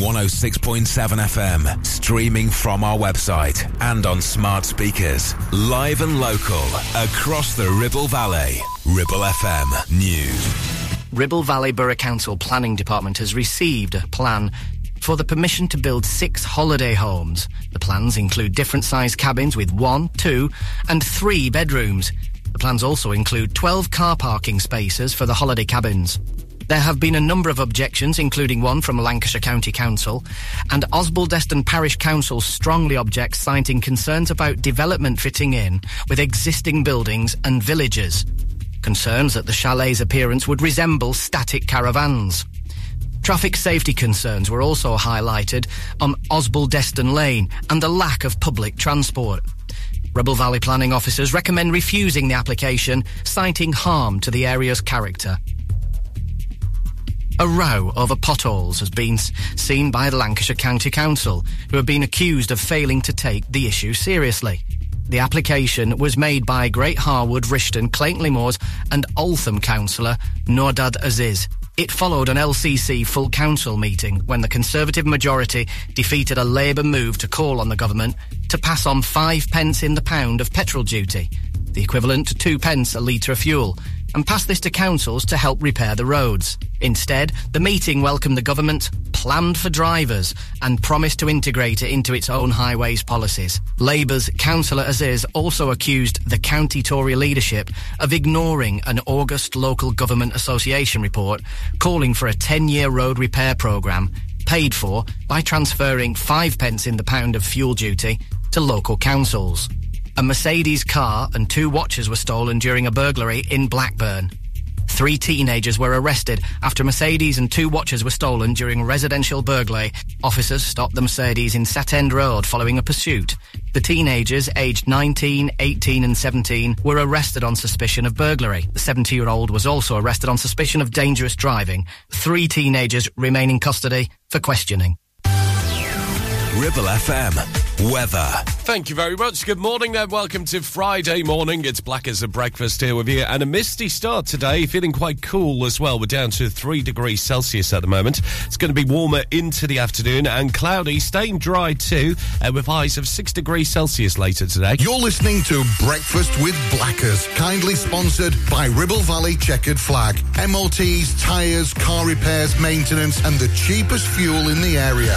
106.7 FM, streaming from our website and on smart speakers. Live and local, across the Ribble Valley. Ribble FM News. Ribble Valley Borough Council Planning Department has received a plan for the permission to build six holiday homes. The plans include different sized cabins with one, two, and three bedrooms. The plans also include 12 car parking spaces for the holiday cabins. There have been a number of objections, including one from Lancashire County Council, and Osbaldeston Parish Council strongly objects, citing concerns about development fitting in with existing buildings and villages. Concerns that the chalet's appearance would resemble static caravans. Traffic safety concerns were also highlighted on Osbaldeston Lane and the lack of public transport. Ribble Valley planning officers recommend refusing the application, citing harm to the area's character. A row over potholes has been seen by the Lancashire County Council, who have been accused of failing to take the issue seriously. The application was made by Great Harwood, Rishton, Clayton Moors and Altham councillor Noordad Aziz. It followed an LCC full council meeting when the Conservative majority defeated a Labour move to call on the government to pass on five pence in the pound of petrol duty, the equivalent to two pence a litre of fuel, and pass this to councils to help repair the roads. Instead, the meeting welcomed the government, planned for drivers, and promised to integrate it into its own highways policies. Labour's Councillor Aziz also accused the county Tory leadership of ignoring an August local government association report calling for a 10-year road repair programme paid for by transferring five pence in the pound of fuel duty to local councils. A Mercedes car and two watches were stolen during a burglary in Blackburn. Three teenagers were arrested after Mercedes and two watches were stolen during residential burglary. Officers stopped the Mercedes in End Road following a pursuit. The teenagers, aged 19, 18 and 17, were arrested on suspicion of burglary. The 70-year-old was also arrested on suspicion of dangerous driving. Three teenagers remain in custody for questioning. Ribble FM. Weather. Thank you very much. Good morning and welcome to Friday morning. It's black as a breakfast here with you and a misty start today. Feeling quite cool as well. We're down to three degrees Celsius at the moment. It's going to be warmer into the afternoon and cloudy, staying dry too, uh, with highs of six degrees Celsius later today. You're listening to Breakfast with Blackers, kindly sponsored by Ribble Valley Checkered Flag. MOTs, tyres, car repairs, maintenance, and the cheapest fuel in the area.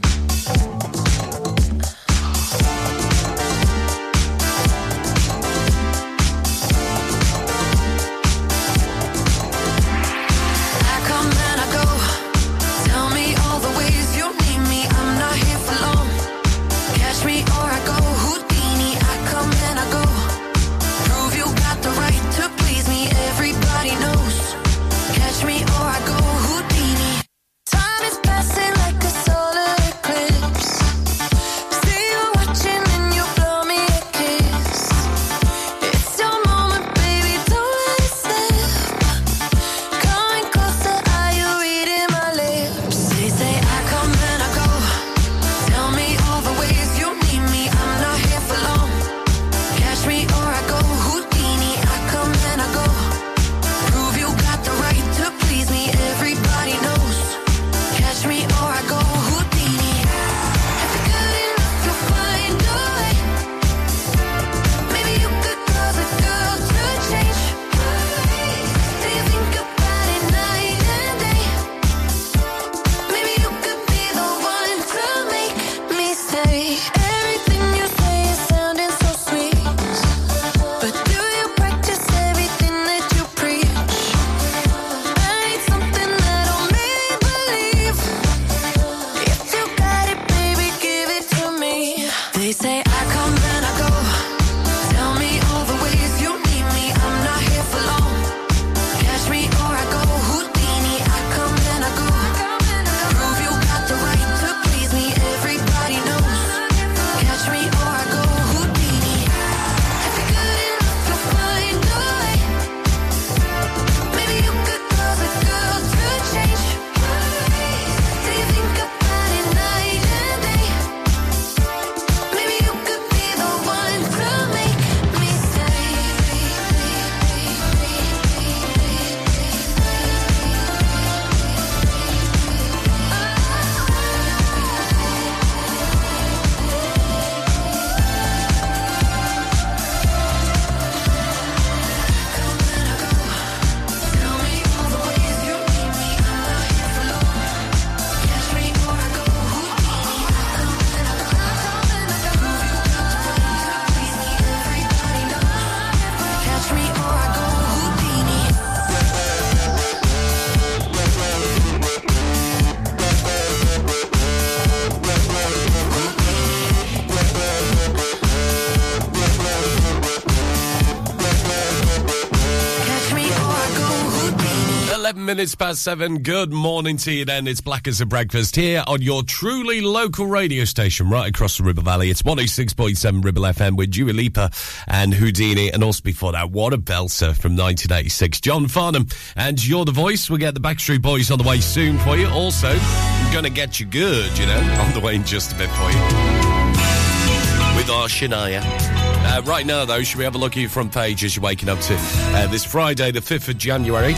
Minutes past seven. Good morning to you then. It's Black as a Breakfast here on your truly local radio station right across the Ribble Valley. It's 106.7 Ribble FM with Dua Lipa and Houdini. And also before that, what a belter from 1986. John Farnham and You're the Voice. We'll get the Backstreet Boys on the way soon for you. Also, I'm going to get you good, you know, on the way in just a bit for you. With our Shania. Uh, right now, though, should we have a look at your front page as you're waking up to uh, this Friday, the 5th of January?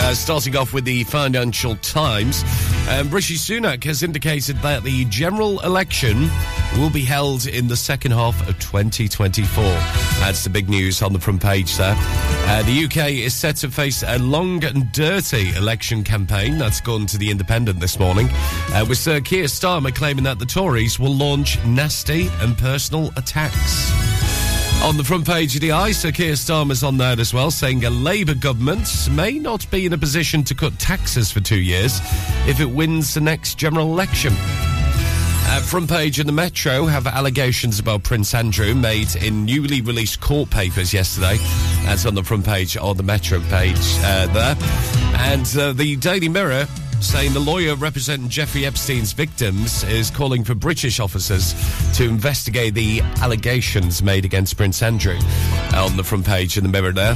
Uh, starting off with the Financial Times, um, Rishi Sunak has indicated that the general election will be held in the second half of 2024. That's the big news on the front page there. Uh, the UK is set to face a long and dirty election campaign that's gone to the Independent this morning, uh, with Sir Keir Starmer claiming that the Tories will launch nasty and personal attacks. On the front page of the Eye, Sir Keir Starmer's on there as well, saying a Labour government may not be in a position to cut taxes for two years if it wins the next general election. Uh, front page in the Metro have allegations about Prince Andrew made in newly released court papers yesterday. That's on the front page of the Metro page uh, there. And uh, the Daily Mirror saying the lawyer representing Jeffrey Epstein's victims is calling for British officers to investigate the allegations made against Prince Andrew. On the front page in the Mirror there.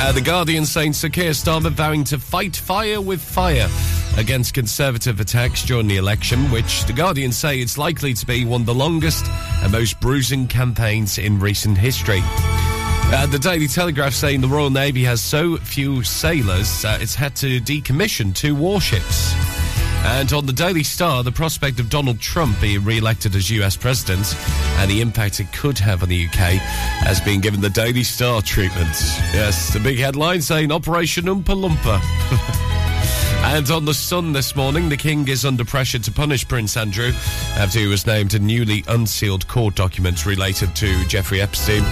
Uh, the Guardian saying Sir Keir Starmer vowing to fight fire with fire against Conservative attacks during the election, which the Guardian say it's likely to be one of the longest and most bruising campaigns in recent history. Uh, the Daily Telegraph saying the Royal Navy has so few sailors, uh, it's had to decommission two warships. And on the Daily Star, the prospect of Donald Trump being re elected as US president and the impact it could have on the UK has been given the Daily Star treatment. Yes, the big headline saying Operation Oompa Loompa. And on the Sun this morning, the King is under pressure to punish Prince Andrew after he was named a newly unsealed court document related to Jeffrey Epstein.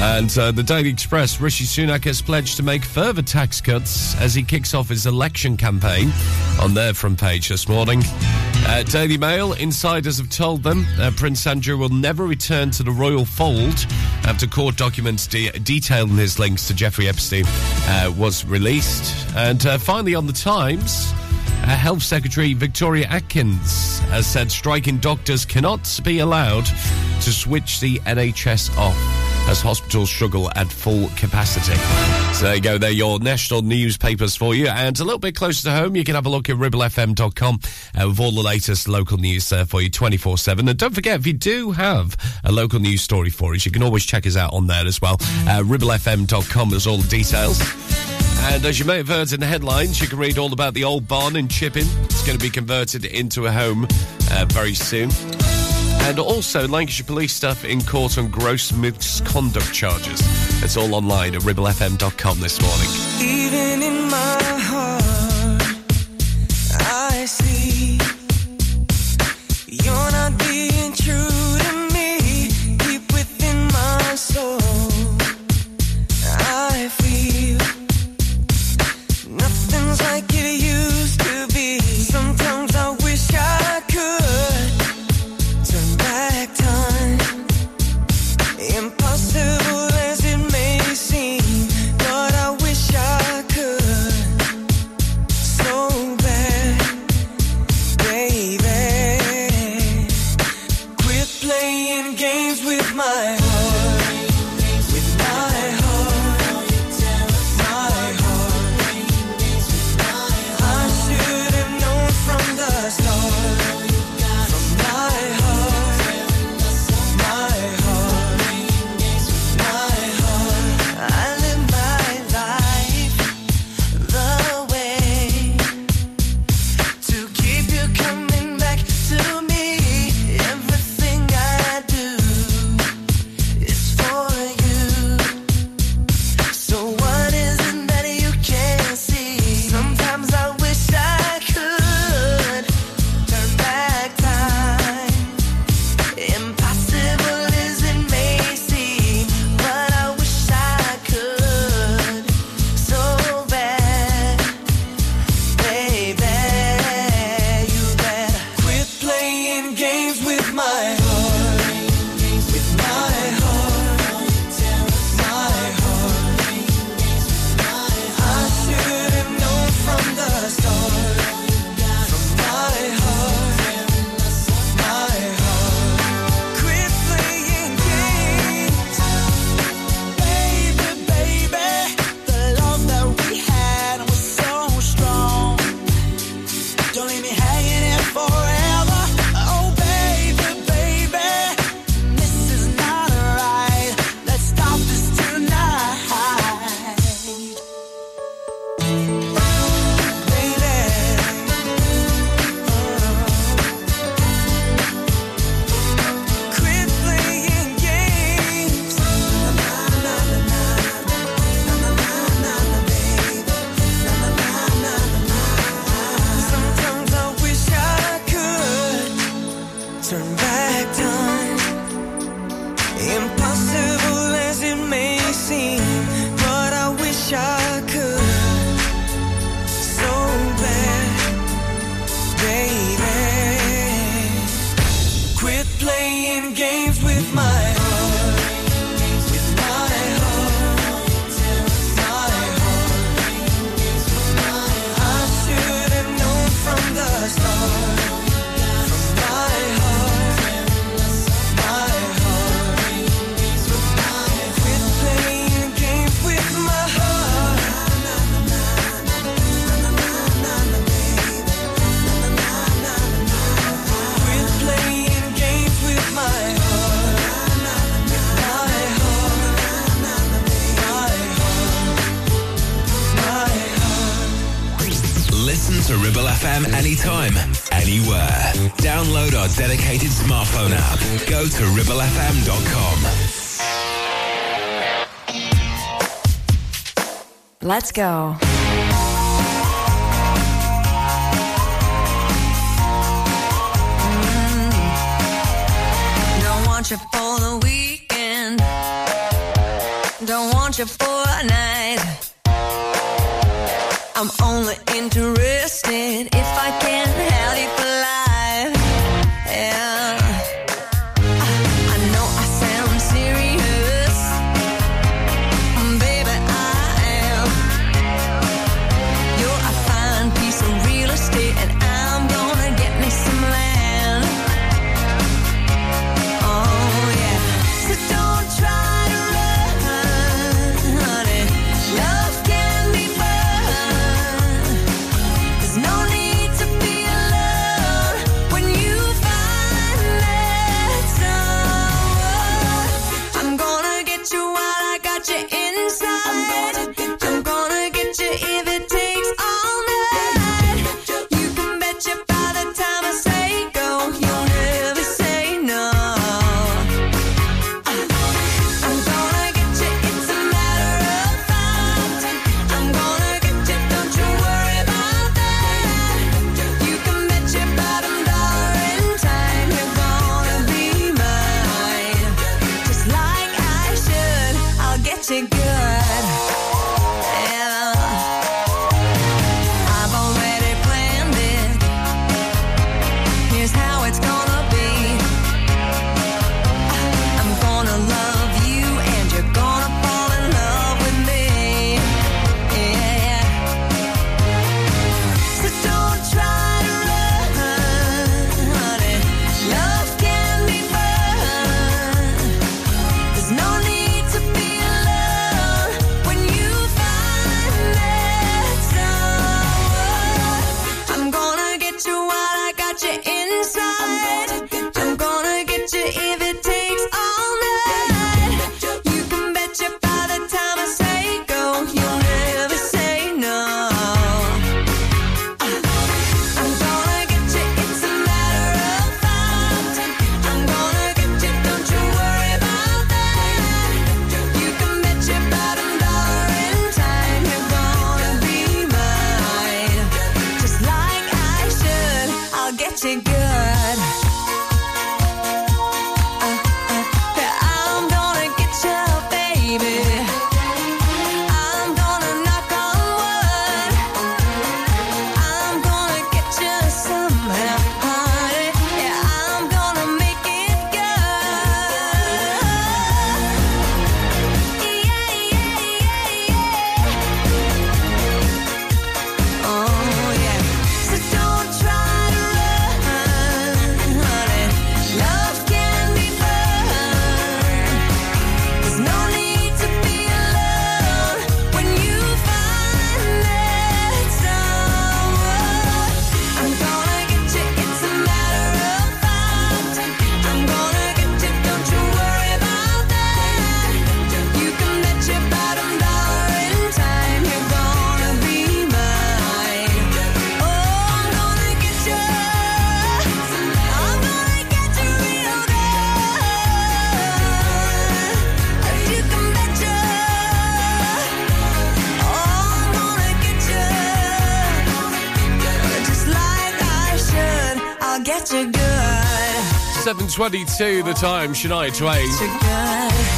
And uh, the Daily Express, Rishi Sunak has pledged to make further tax cuts as he kicks off his election campaign on their front page this morning. Uh, Daily Mail, insiders have told them uh, Prince Andrew will never return to the royal fold after court documents de- detailing his links to Jeffrey Epstein uh, was released. And uh, finally, on the Times, uh, Health Secretary Victoria Atkins has said striking doctors cannot be allowed to switch the NHS off as hospitals struggle at full capacity. So there you go, they're your national newspapers for you. And a little bit closer to home, you can have a look at ribblefm.com uh, with all the latest local news there for you 24 7. And don't forget, if you do have a local news story for us, you can always check us out on there as well. Uh, ribblefm.com has all the details. And as you may have heard in the headlines, you can read all about the old barn in Chipping. It's going to be converted into a home uh, very soon. And also Lancashire police stuff in court on gross misconduct charges. It's all online at ribblefm.com this morning. Even in my heart, I see go. 22 the time, Shania Twain.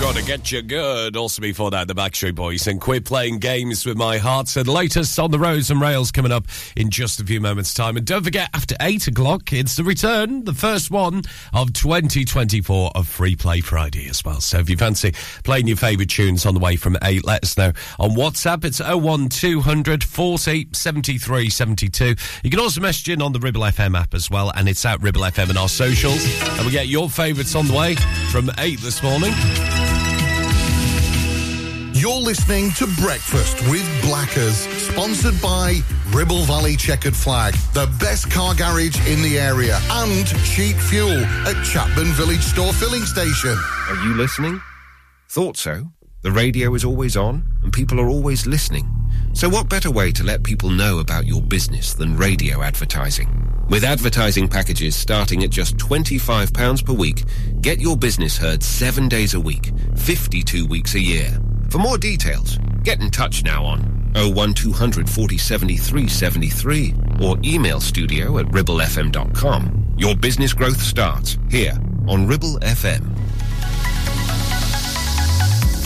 Gotta Get You Good. Also, before that, the Backstreet Boys and Quit Playing Games with My Heart. So, the latest on the roads and rails coming up in just a few moments' time. And don't forget, after 8 o'clock, it's the return, the first one of 2024 of Free Play Friday as well. So, if you fancy playing your favourite tunes on the way from 8, let us know. On WhatsApp, it's 01200 40 73 72. You can also message in on the Ribble FM app as well, and it's at Ribble FM and our socials. And we get your favourites on the way from 8 this morning. You're listening to Breakfast with Blackers, sponsored by Ribble Valley Checkered Flag, the best car garage in the area, and cheap fuel at Chatburn Village Store Filling Station. Are you listening? Thought so. The radio is always on, and people are always listening. So what better way to let people know about your business than radio advertising? With advertising packages starting at just £25 per week, get your business heard seven days a week, 52 weeks a year. For more details, get in touch now on 01200 40 73 73 or email studio at ribblefm.com. Your business growth starts here on Ribble FM.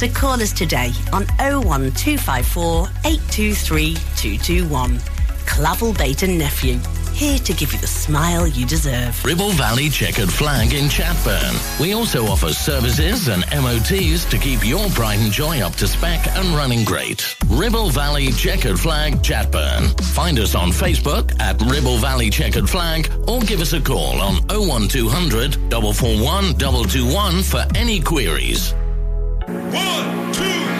So call us today on 01254 823 221. Clavel Bait and Nephew, here to give you the smile you deserve. Ribble Valley Checkered Flag in Chatburn. We also offer services and MOTs to keep your pride and joy up to spec and running great. Ribble Valley Checkered Flag Chatburn. Find us on Facebook at Ribble Valley Checkered Flag or give us a call on 01200 441 221 for any queries. One, two.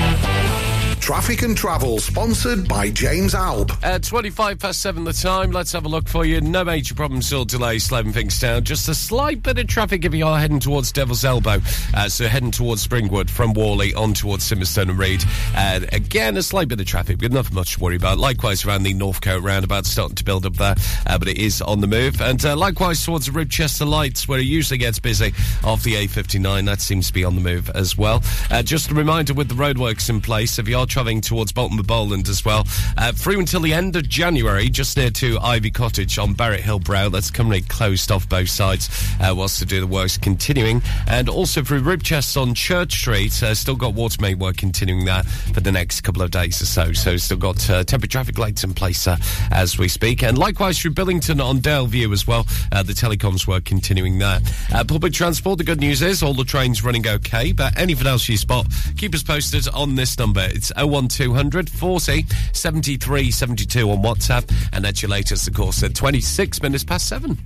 Traffic and Travel, sponsored by James Alb. At 25 past 7 the time, let's have a look for you. No major problems or delays slowing things down. Just a slight bit of traffic if you are heading towards Devil's Elbow. Uh, so heading towards Springwood from Whalley on towards Simonstone and Read. Uh, again, a slight bit of traffic, but nothing much to worry about. Likewise around the Northcote roundabout, starting to build up there, uh, but it is on the move. And uh, likewise towards the Ribchester Lights, where it usually gets busy off the A59. That seems to be on the move as well. Uh, just a reminder with the roadworks in place, if you are travelling towards Bolton Bowland as well, uh, through until the end of January, just near to Ivy Cottage on Barrett Hill Brow. That's currently closed off both sides uh, whilst to do the works continuing. And also through Ribchester on Church Street, uh, still got water main work continuing there for the next couple of days or so. So still got uh, temporary traffic lights in place uh, as we speak. And likewise through Billington on Daleview as well, uh, the telecoms work continuing there. Uh, public transport, the good news is all the trains running okay, but anything else you spot, keep us posted on this number. It's 01200 40 73 72 on WhatsApp. And that's your latest, of course, at 26 minutes past 7.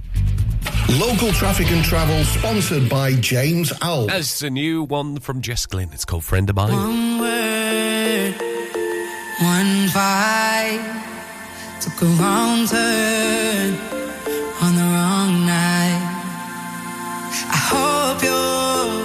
Local Traffic and Travel, sponsored by James Alb. That's a new one from Jess Glynne. It's called Friend of Mine. One word, one vibe, took a wrong turn on the wrong night. I hope you're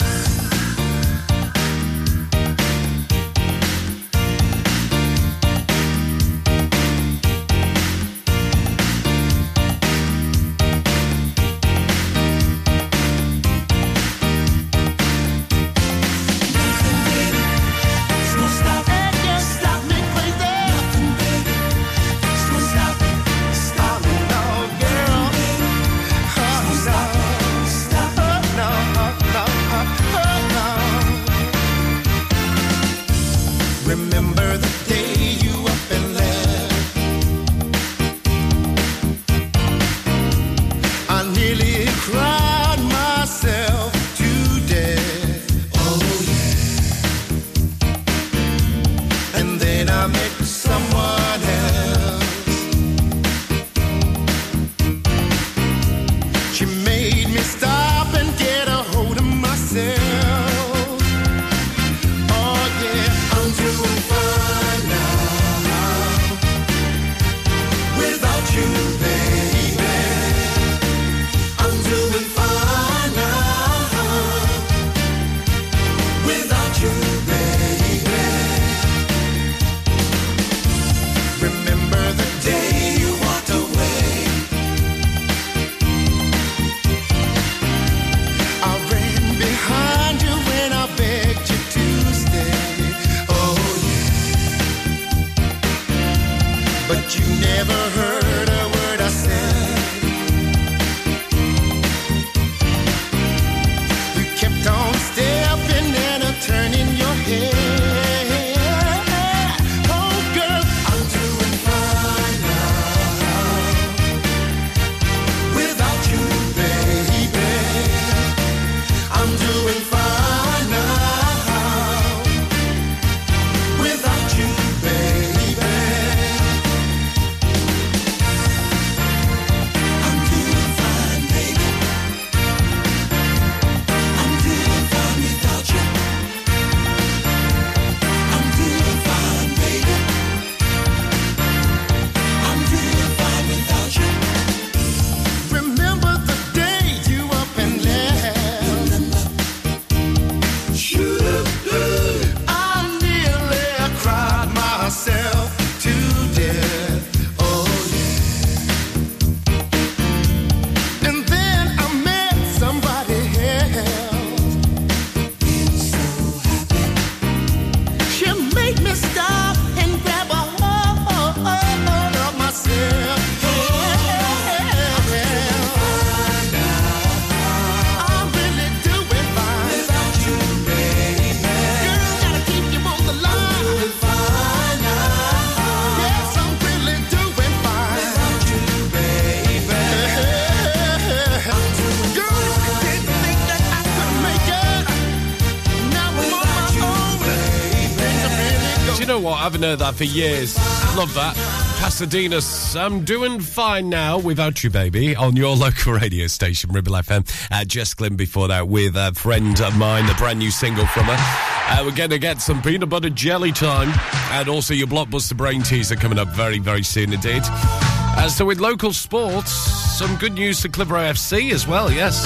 Haven't heard that for years. Love that. Pasadena's I'm doing fine now without you, baby, on your local radio station, Ribble FM. Uh, Jess Glynne before that with a friend of mine, a brand new single from her. Uh, we're going to get some peanut butter jelly time and also your blockbuster brain teaser coming up very, very soon indeed. Uh, so with local sports, some good news for Clitheroe FC as well, yes.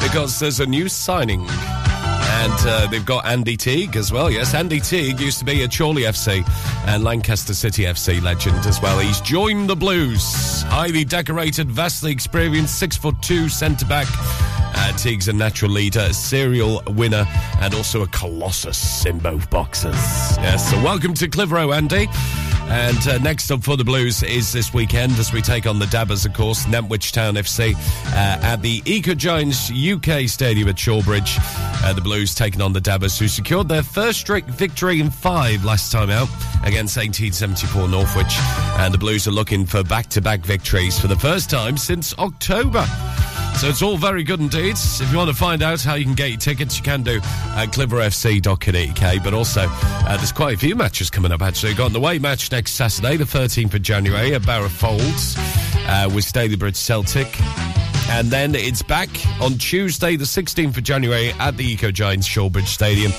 Because there's a new signing. And uh, they've got Andy Teague as well. Yes, Andy Teague used to be a Chorley FC and Lancaster City FC legend as well. He's joined the Blues. Highly decorated, vastly experienced, six foot two centre back. Uh, Teague's a natural leader, a serial winner, and also a colossus in both boxes. Yes, so welcome to Clitheroe, Andy. And uh, next up for the Blues is this weekend as we take on the Dabbers, of course, Nantwich Town FC uh, at the Eco Giants UK Stadium at Shawbridge. Uh, the Blues taking on the Dabbers, who secured their first straight victory in five last time out against 1874 Northwich. And the Blues are looking for back to back victories for the first time since October. So it's all very good indeed. If you want to find out how you can get your tickets, you can do at clitheroefc.co.uk. But also, uh, there's quite a few matches coming up, actually. We've got the away match next Saturday, the 13th of January at Barrow Folds uh, with Stalybridge Celtic. And then it's back on Tuesday, the 16th of January at the Eco Giants Shawbridge Stadium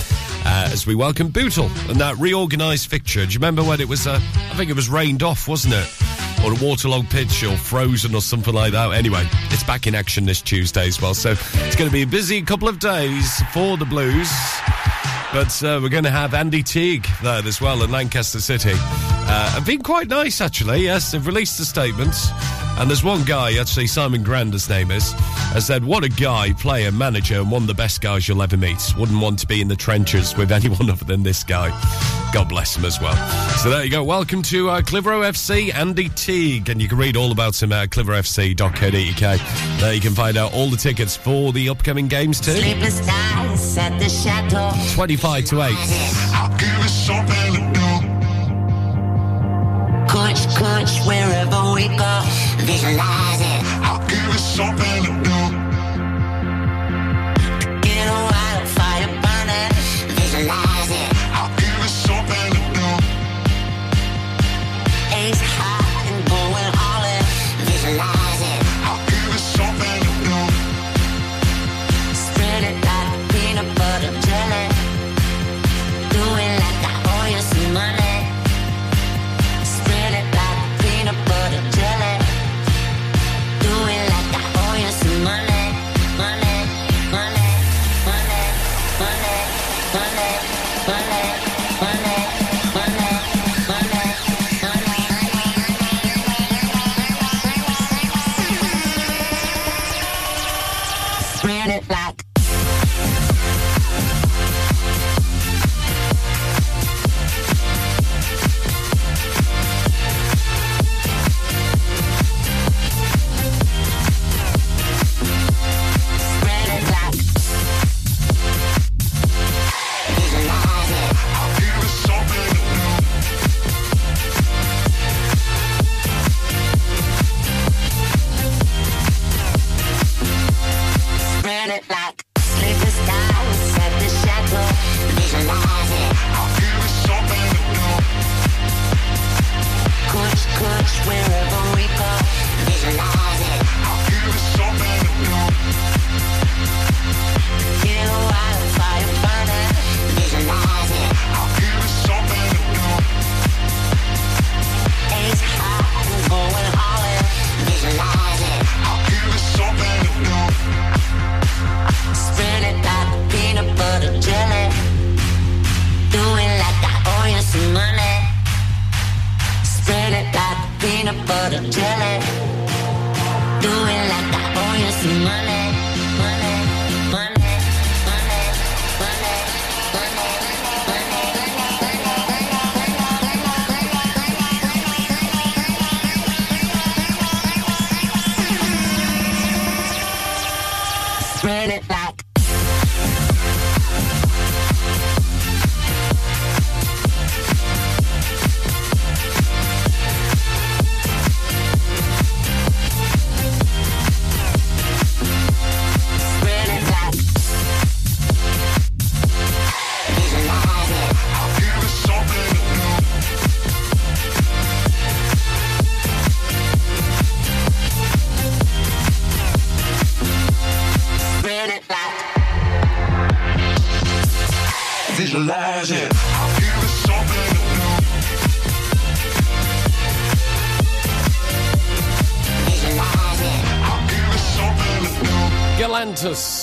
uh, as we welcome Bootle and that reorganised fixture. Do you remember when it was, uh, I think it was rained off, wasn't it? Or a waterlogged pitch or frozen or something like that. Anyway, it's back in action this Tuesday as well. So it's going to be a busy couple of days for the Blues. But uh, we're going to have Andy Teague there as well in Lancaster City. Uh, have been quite nice, actually. Yes, they've released a statement. And there's one guy, actually, Simon Grand, his name is, has said, What a guy, player, manager, and one of the best guys you'll ever meet. Wouldn't want to be in the trenches with anyone other than this guy. God bless him as well. So there you go. Welcome to uh, Clitheroe FC, Andy Teague. And you can read all about him at clitheroefc.co.uk. There you can find out all the tickets for the upcoming games too. Sleepless nights at the chateau. 25 to 8 touch wherever we go. Visualize it. I'll give you something to do.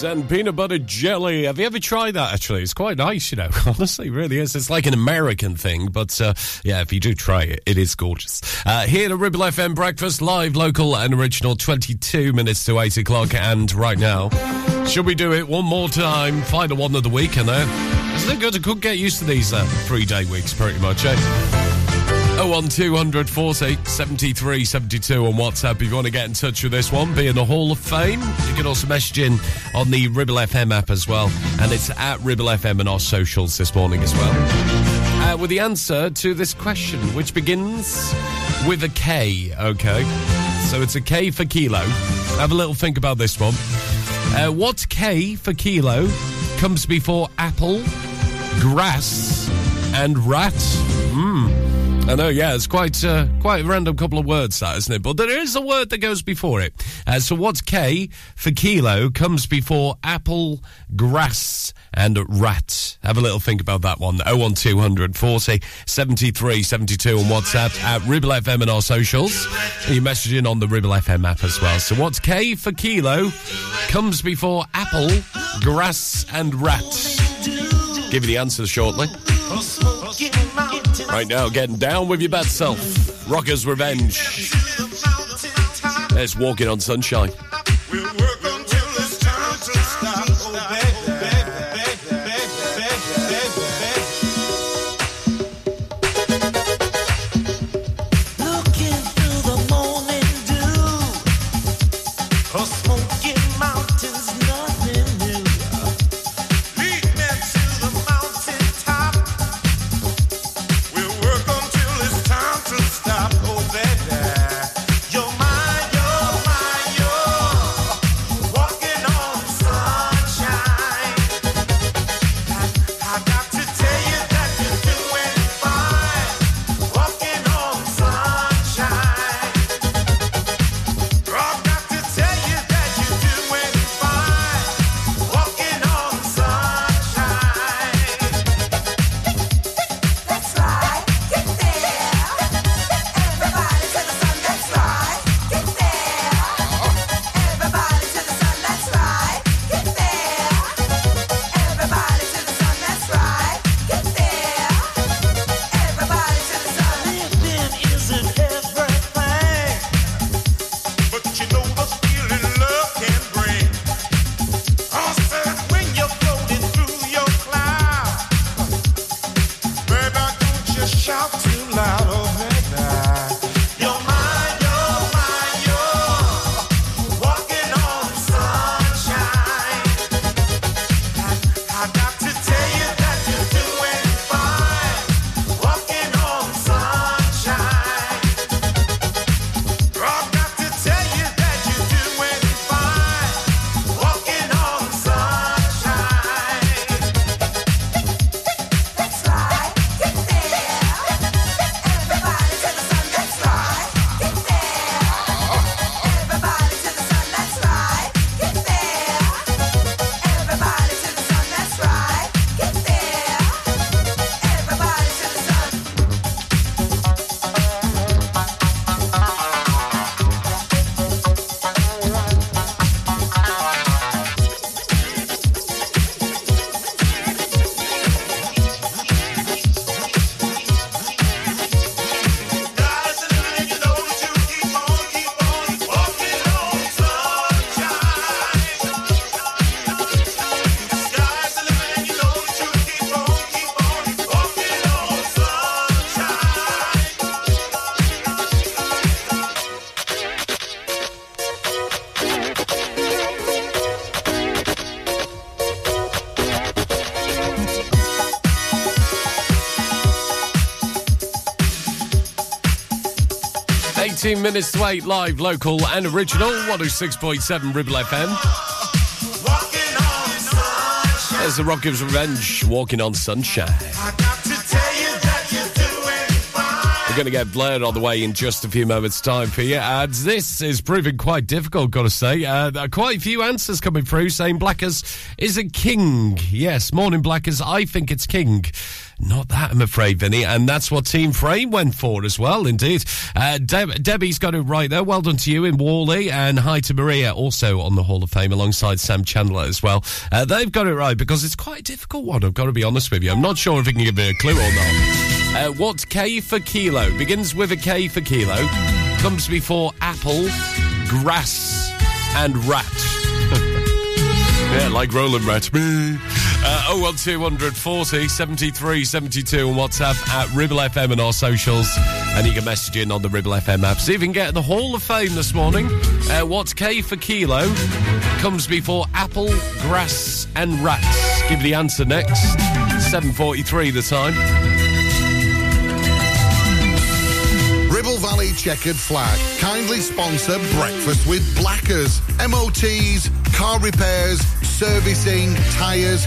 And peanut butter jelly. Have you ever tried that? Actually, it's quite nice. You know, honestly, really is. It's like an American thing, but uh, yeah, if you do try it, it is gorgeous. Uh, here to Ribble FM breakfast, live, local, and original. Twenty-two minutes to eight o'clock, and right now, should we do it one more time? Final one of the week, and uh, isn't it good? I could get used to these uh, three-day weeks, pretty much. Eh? 01200 40 73 72 on WhatsApp if you want to get in touch with this one. Be in the Hall of Fame. You can also message in on the Ribble FM app as well. And it's at Ribble FM and our socials this morning as well. Uh, with the answer to this question, which begins with a K, okay? So it's a K for kilo. Have a little think about this one. Uh, what K for kilo comes before apple, grass, and rat? Hmm. I know, yeah, it's quite uh, quite a random couple of words, that isn't it? But there is a word that goes before it. Uh, so what's K for kilo comes before apple, grass, and rat. Have a little think about that one. 01200 40 73 72 on WhatsApp at Ribble FM and our socials. You message in on the Ribble FM app as well. So what's K for kilo comes before apple, grass, and rat. Give you the answer shortly. Right now, getting down with your bad self. Rocker's Revenge. It's Walking on Sunshine. 15 minutes to 8 live, local and original, 106.7 Ribble FM. There's the Rock Gives Revenge, Walking on Sunshine. We're going to get Blur on the way in just a few moments' time for you. And this is proving quite difficult, got to say. Uh, uh, quite a few answers coming through saying Blackers is a king. Yes, morning Blackers, I think it's king. I'm afraid, Vinny. And that's what Team Frame went for as well, indeed. Uh, Deb- Debbie's got it right there. Well done to you in Whalley. And hi to Maria, also on the Hall of Fame, alongside Sam Chandler as well. Uh, they've got it right because it's quite a difficult one, I've got to be honest with you. I'm not sure if we can give it a clue or not. Uh, what's K for kilo? Begins with a K for kilo. Comes before apple, grass, and rat. yeah, like Roland Rat. Uh, 01200 40 73 72 on WhatsApp at Ribble FM and our socials. And you can message in on the Ribble FM app. See if you can get the Hall of Fame this morning. Uh, what's K for kilo? Comes before apple, grass, and rats. Give the answer next. 7.43 the time. Ribble Valley Checkered Flag kindly sponsor Breakfast with Blackers. MOTs, car repairs, servicing, tyres,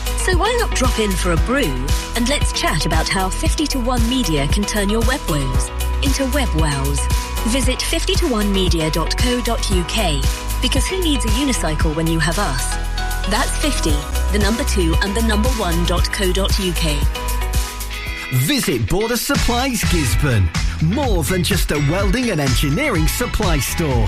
So why not drop in for a brew and let's chat about how 50 to 1 Media can turn your web woes into web wows. Visit 50to1media.co.uk because who needs a unicycle when you have us? That's 50, the number 2 and the number 1.co.uk. Visit Border Supplies Gisburn. More than just a welding and engineering supply store.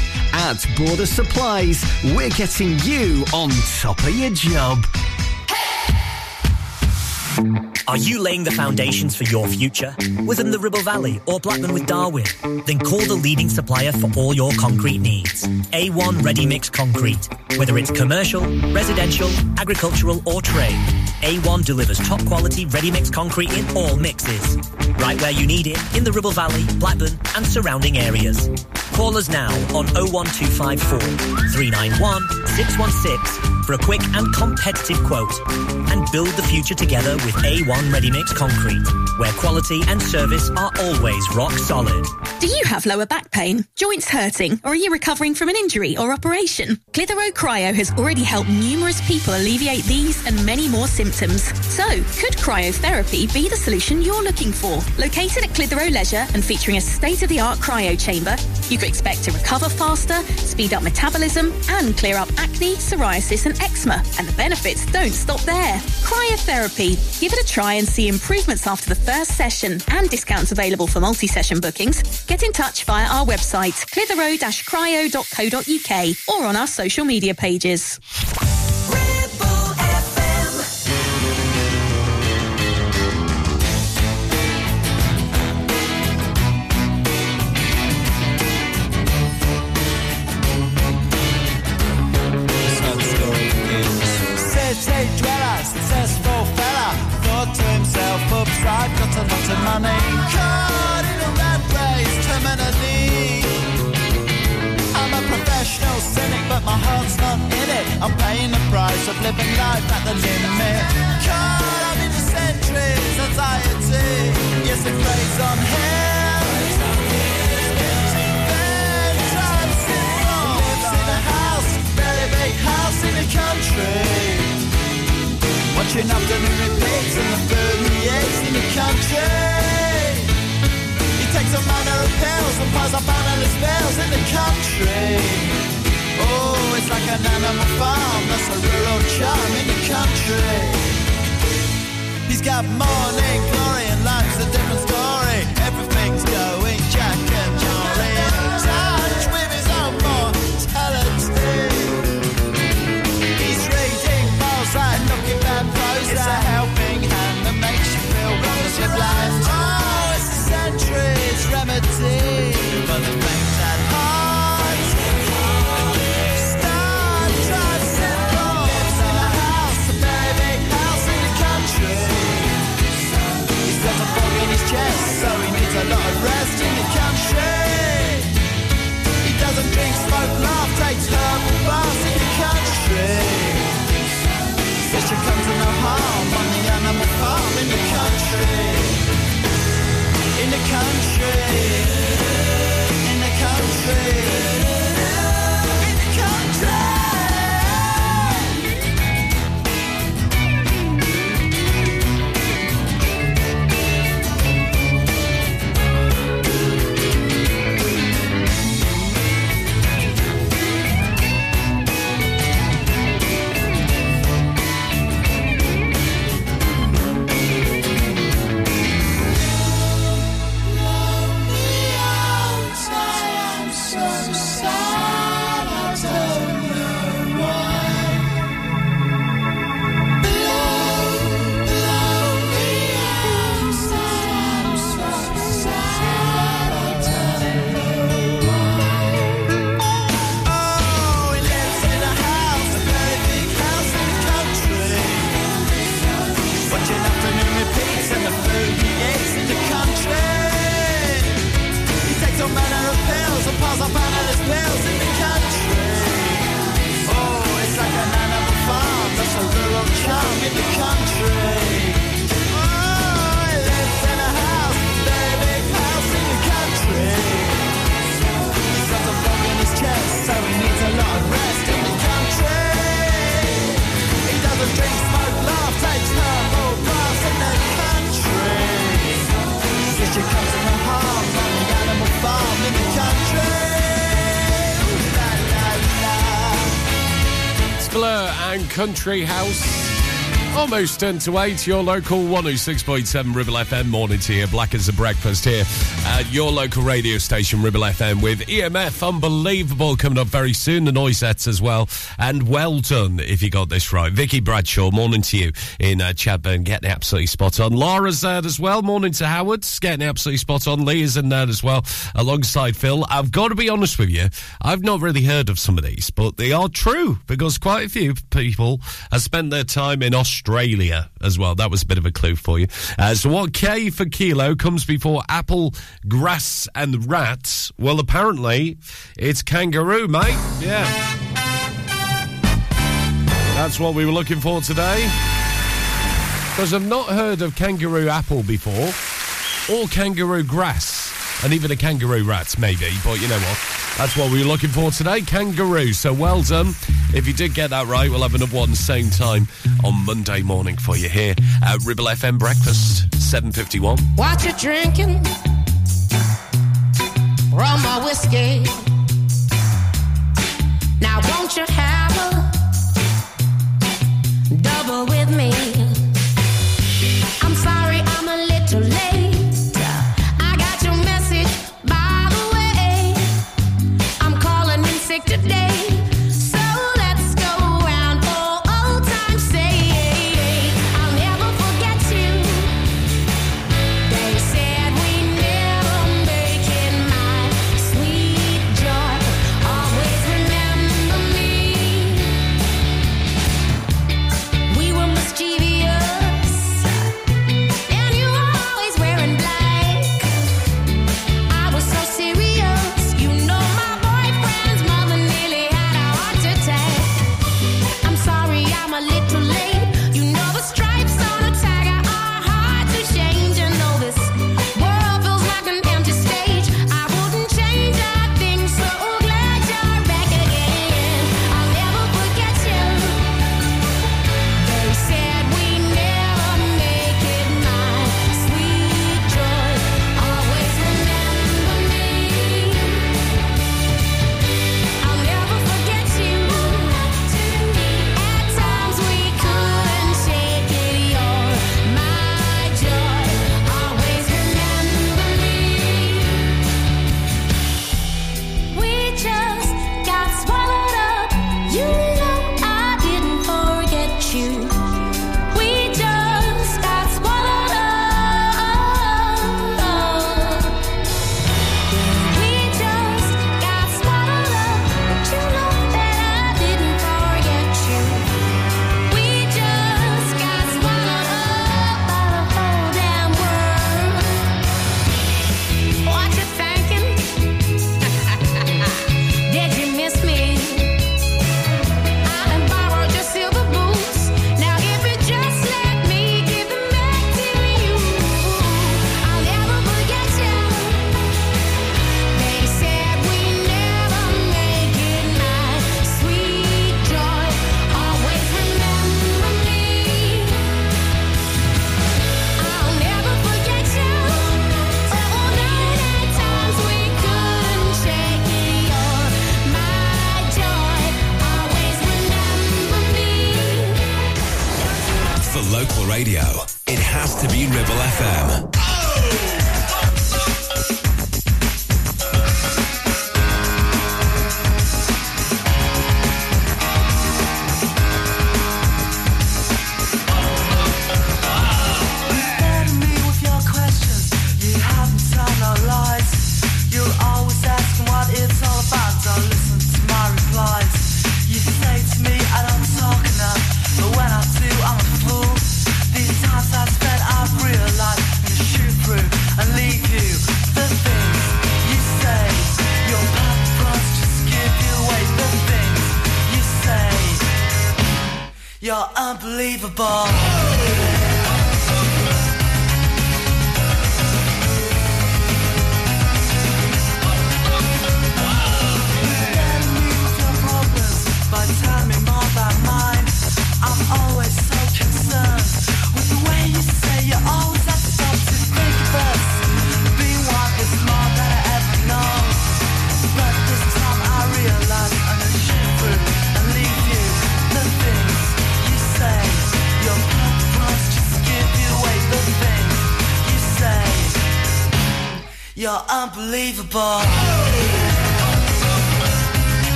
At Border Supplies, we're getting you on top of your job. Are you laying the foundations for your future? Within the Ribble Valley or Blackburn with Darwen? Then call the leading supplier for all your concrete needs. A1 Ready Mix Concrete. Whether it's commercial, residential, agricultural or trade, A1 delivers top quality ready mix concrete in all mixes. Right where you need it in the Ribble Valley, Blackburn and surrounding areas. Call us now on 01254 391 616 for a quick and competitive quote and build the future together with A1 Ready Mix Concrete, where quality and service are always rock solid. Do you have lower back pain, joints hurting, or are you recovering from an injury or operation? Clitheroe Cryo has already helped numerous people alleviate these and many more symptoms. So, could cryotherapy be the solution you're looking for? Located at Clitheroe Leisure and featuring a state-of-the-art cryo chamber, you could expect to recover faster, speed up metabolism, and clear up acne, psoriasis, and eczema. And the benefits don't stop there. Cryotherapy. Give it a try and see improvements after the first session and discounts available for multi-session bookings. Get in touch via our website, clitheroe-cryo.co.uk or on our social media pages. Living life at the limit. Caught up in the centuries, anxiety. Yes, it plays on him. Drives it on. Lives in a house, very big house in the country. Watching afternoon repeats and the food he eats in the country. He takes a manner of pills and piles up analyst bills in the country. Oh, it's like an animal farm, that's a rural charm in the country. He's got morning glory and life's a different story. Everything's going Jackanory. country, in the country. Blur and Country House. Almost 10 to 8, your local 106.7 Ribble FM morning to you. Black as a breakfast here at your local radio station, Ribble FM, with EMF. Unbelievable coming up very soon. The noise sets as well. And well done if you got this right. Vicky Bradshaw, morning to you in uh, Chatburn, getting absolutely spot on. Laura's there as well. Morning to Howard, getting absolutely spot on. Lee is in there as well, alongside Phil. I've got to be honest with you, I've not really heard of some of these, but they are true because quite a few people have spent their time in Australia as well. That was a bit of a clue for you. Uh, so, what K for kilo comes before apple, grass, and rats? Well, apparently it's kangaroo, mate. Yeah. That's what we were looking for today. Because I've not heard of kangaroo apple before, or kangaroo grass, and even a kangaroo rat, maybe. But you know what? That's what we were looking for today kangaroo. So well done. If you did get that right, we'll have another one same time on Monday morning for you here at Ribble FM Breakfast, 7.51. What you drinking? Rum or whiskey? Now won't you have a double with me? I'm sorry I'm a little late.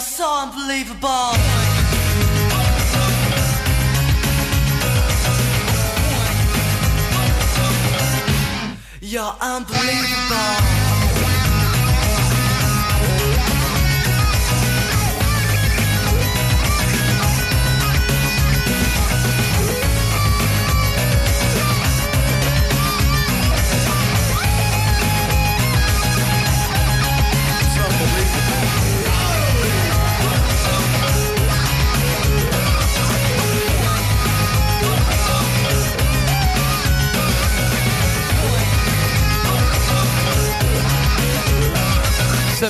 are so unbelievable. You're unbelievable.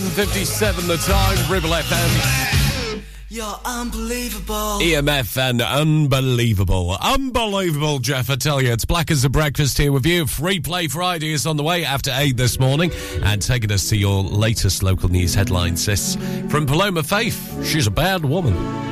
7.57 the time, Ribble FM. You're unbelievable. EMF and unbelievable. Unbelievable, Jeff, I tell you. It's Black as a Breakfast here with you. Free Play Friday is on the way after 8 this morning. And taking us to your latest local news headlines, this from Paloma Faith. She's a bad woman.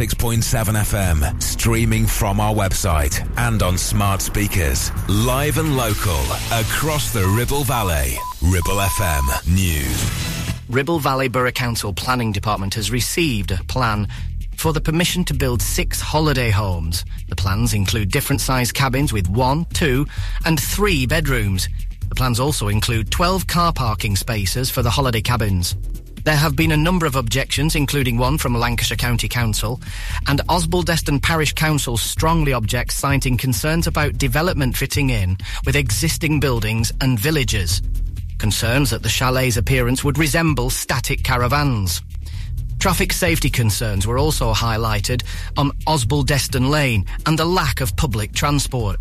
106.7 FM, streaming from our website and on smart speakers. Live and local across the Ribble Valley. Ribble FM News. Ribble Valley Borough Council Planning Department has received a plan for the permission to build six holiday homes. The plans include different sized cabins with one, two, and three bedrooms. The plans also include 12 car parking spaces for the holiday cabins. There have been a number of objections, including one from Lancashire County Council, and Osbaldeston Parish Council strongly objects, citing concerns about development fitting in with existing buildings and villages. Concerns that the chalet's appearance would resemble static caravans. Traffic safety concerns were also highlighted on Osbaldeston Lane and the lack of public transport.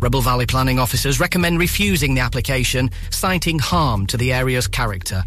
Ribble Valley planning officers recommend refusing the application, citing harm to the area's character.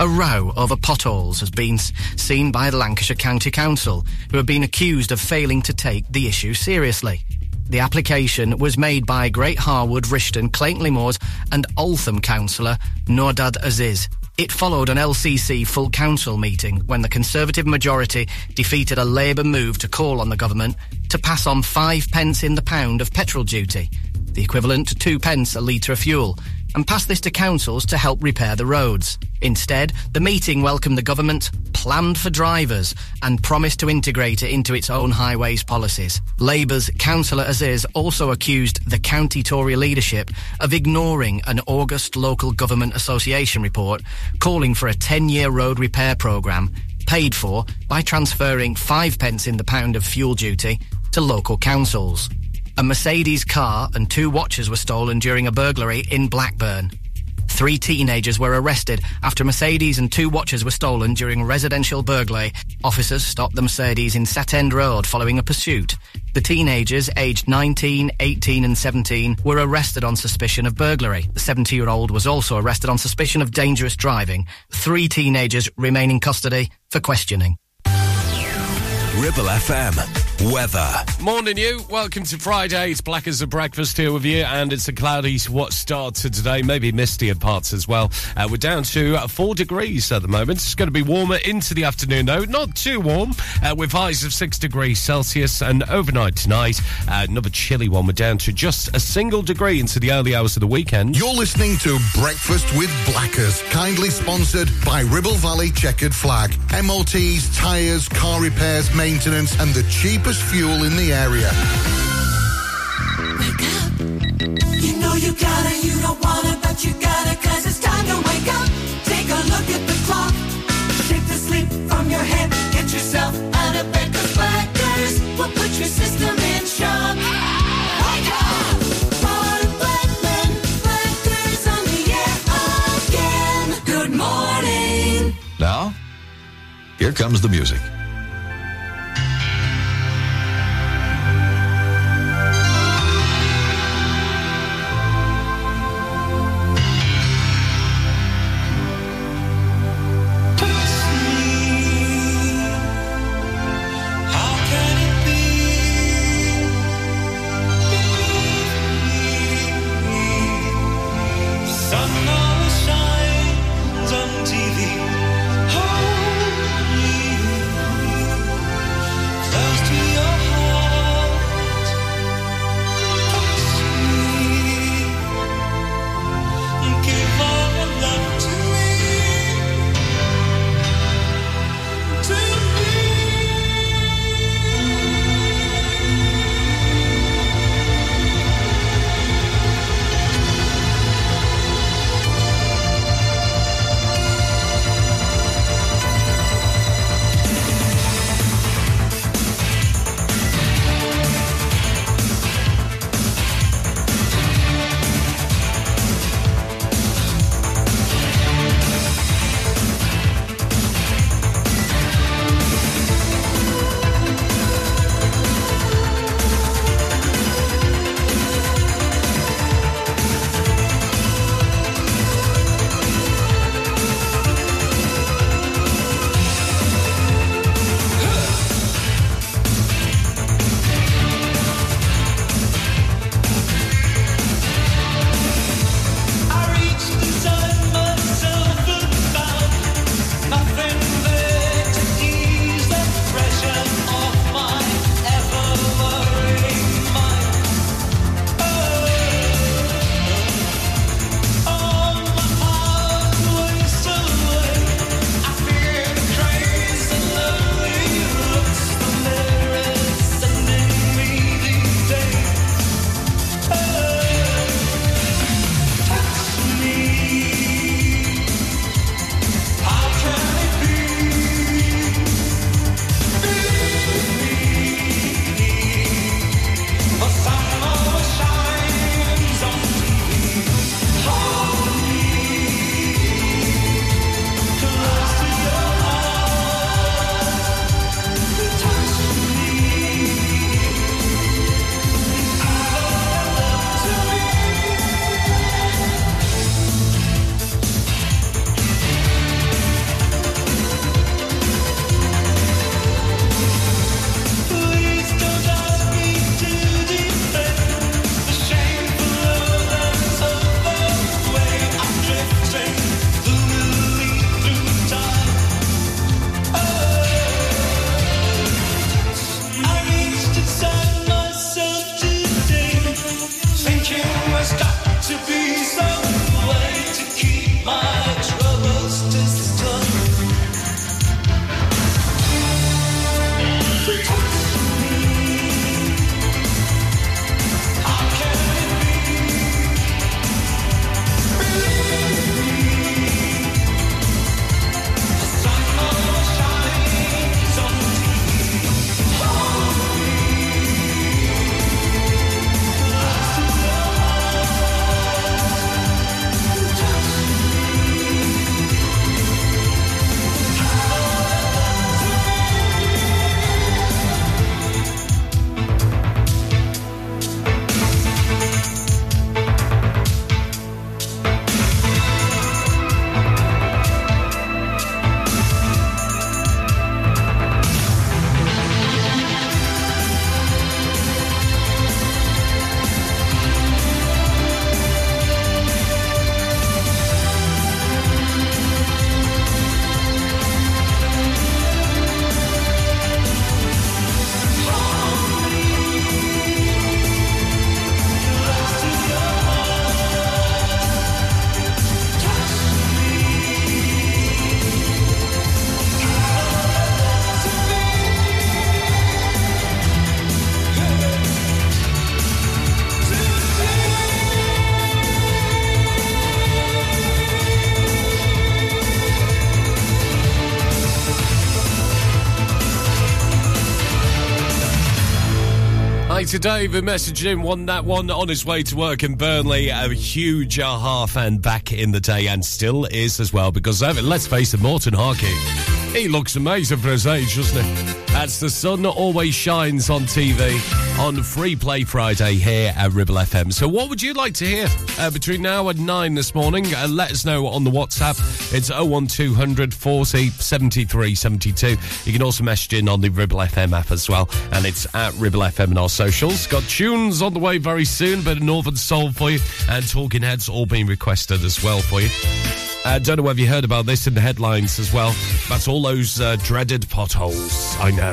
A row over potholes has been seen by the Lancashire County Council, who have been accused of failing to take the issue seriously. The application was made by Great Harwood, Rishton, Clayton Moors and Altham councillor Noordad Aziz. It followed an LCC full council meeting when the Conservative majority defeated a Labour move to call on the government to pass on five pence in the pound of petrol duty, the equivalent to two pence a litre of fuel, and passed this to councils to help repair the roads. Instead, the meeting welcomed the government, planned for drivers, and promised to integrate it into its own highways policies. Labour's Councillor Aziz also accused the county Tory leadership of ignoring an August Local Government Association report calling for a 10-year road repair programme paid for by transferring five pence in the pound of fuel duty to local councils. A Mercedes car and two watches were stolen during a burglary in Blackburn. Three teenagers were arrested after Mercedes and two watches were stolen during a residential burglary. Officers stopped the Mercedes in Satend Road following a pursuit. The teenagers, aged 19, 18 and 17, were arrested on suspicion of burglary. The 70-year-old was also arrested on suspicion of dangerous driving. Three teenagers remain in custody for questioning. Ribble FM. Weather. Morning, you. Welcome to Friday. It's black as a breakfast here with you, and it's a cloudy what start to today, maybe misty at parts as well. Uh, we're down to uh, four degrees at the moment. It's going to be warmer into the afternoon, though. Not too warm, uh, with highs of six degrees Celsius, and overnight tonight, uh, another chilly one. We're down to just a single degree into the early hours of the weekend. You're listening to Breakfast with Blackers, kindly sponsored by Ribble Valley Checkered Flag. MOTs, tyres, car repairs, maintenance, and the cheapest fuel in the area. Wake up. You know you gotta, you don't wanna, but you gotta, cause it's time to wake up. Take a look at the clock. Shake the sleep from your head. Get yourself out of bed, cause Blackers will put your system in shock. Wake up! Ron Blackman, Blackers on the air again. Good morning. Now, here comes the music. Who messaged in one that one on his way to work in Burnley, a huge Aha fan back in the day, and still is as well, because uh, let's face it, Morten Harket, he looks amazing for his age, doesn't he? That's The Sun Always Shines on TV on Free Play Friday here at Ribble FM. So, what would you like to hear uh, between now and 9 this morning? Uh, let us know on the WhatsApp. It's 01200 40 73 72. You can also message in on the Ribble FM app as well, and it's at Ribble FM in our socials. Got tunes on the way very soon, but Northern Soul for you, and Talking Heads all being requested as well for you. I uh, don't know whether you heard about this in the headlines as well. That's all those uh, dreaded potholes. I know.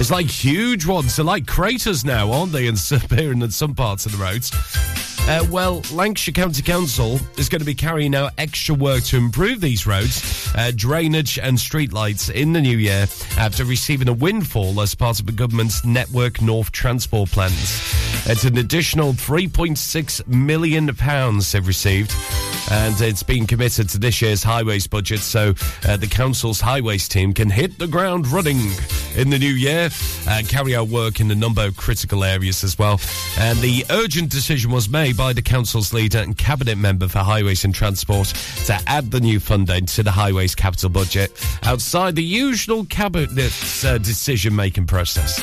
It's like huge ones. They're like craters now, aren't they? And appearing in some parts of the roads. Uh, well, Lancashire County Council is going to be carrying out extra work to improve these roads, uh, drainage and streetlights in the new year after receiving a windfall as part of the government's Network North transport plans. It's an additional £3.6 million they've received and it's been committed to this year's highways budget so uh, the council's highways team can hit the ground running in the new year and carry out work in a number of critical areas as well. And the urgent decision was made by the council's leader and cabinet member for highways and transport to add the new funding to the highways capital budget outside the usual cabinet's uh, decision making process.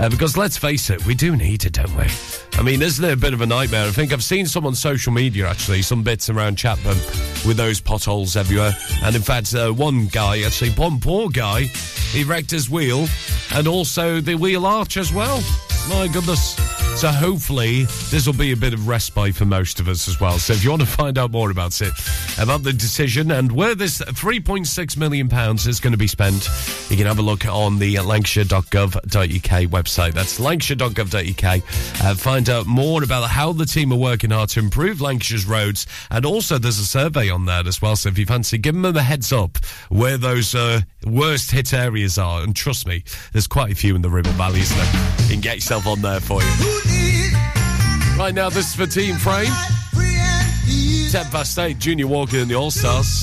Uh, because let's face it, we do need it, don't we? I mean, isn't it a bit of a nightmare? I think I've seen some on social media actually, some bits around Chatburn with those potholes everywhere. And in fact, uh, one guy, actually, one poor guy, he wrecked his wheel and also the wheel arch as well. My goodness. So hopefully this will be a bit of respite for most of us as well. So if you want to find out more about it, about the decision and where this 3.6 million pounds is going to be spent, you can have a look on the lancashire.gov.uk website. That's lancashire.gov.uk. Uh, find out more about how the team are working hard to improve Lancashire's roads, and also there's a survey on that as well. So if you fancy, give them a heads up where those uh, worst hit areas are, and trust me, there's quite a few in the Ribble Valley, isn't? You can get yourself on there for you. Right now, this is for Team Frame. 10 past 8, Junior Walker and the All Stars.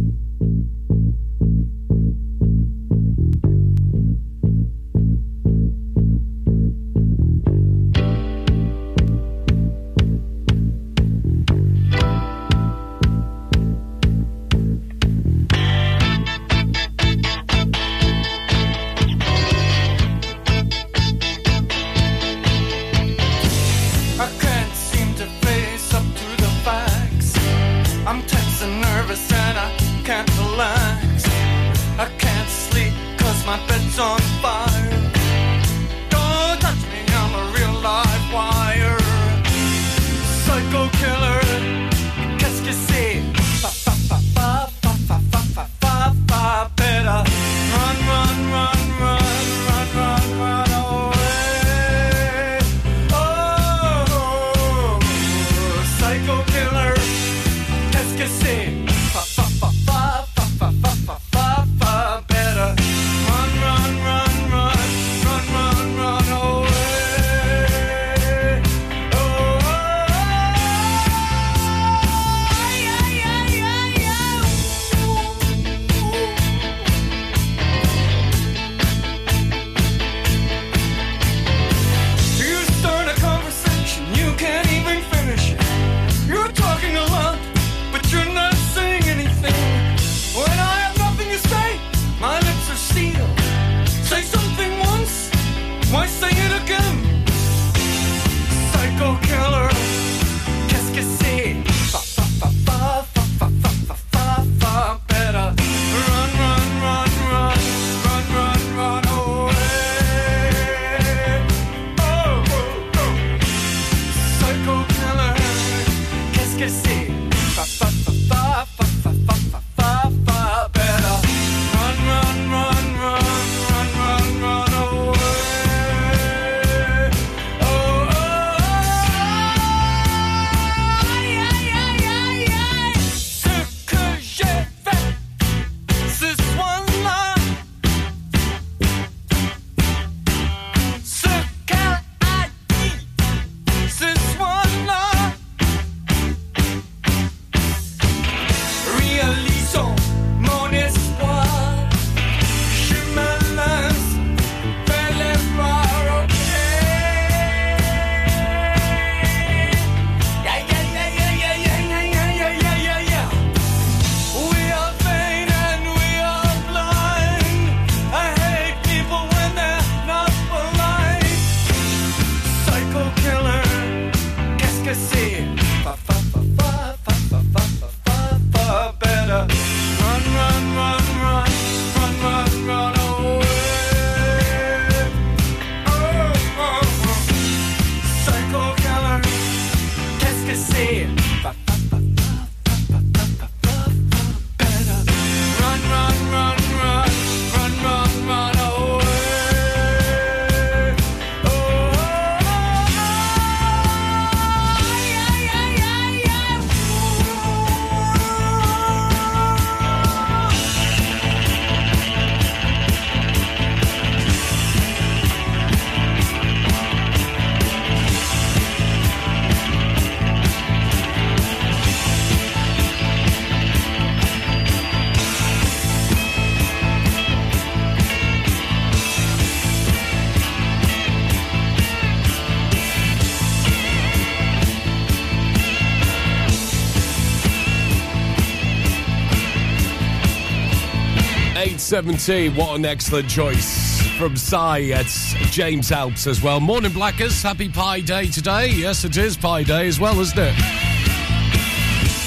17. What an excellent choice from Cy. It's James Alps as well. Morning, Blackers. Happy Pie Day today. Yes, it is Pie Day as well, isn't it?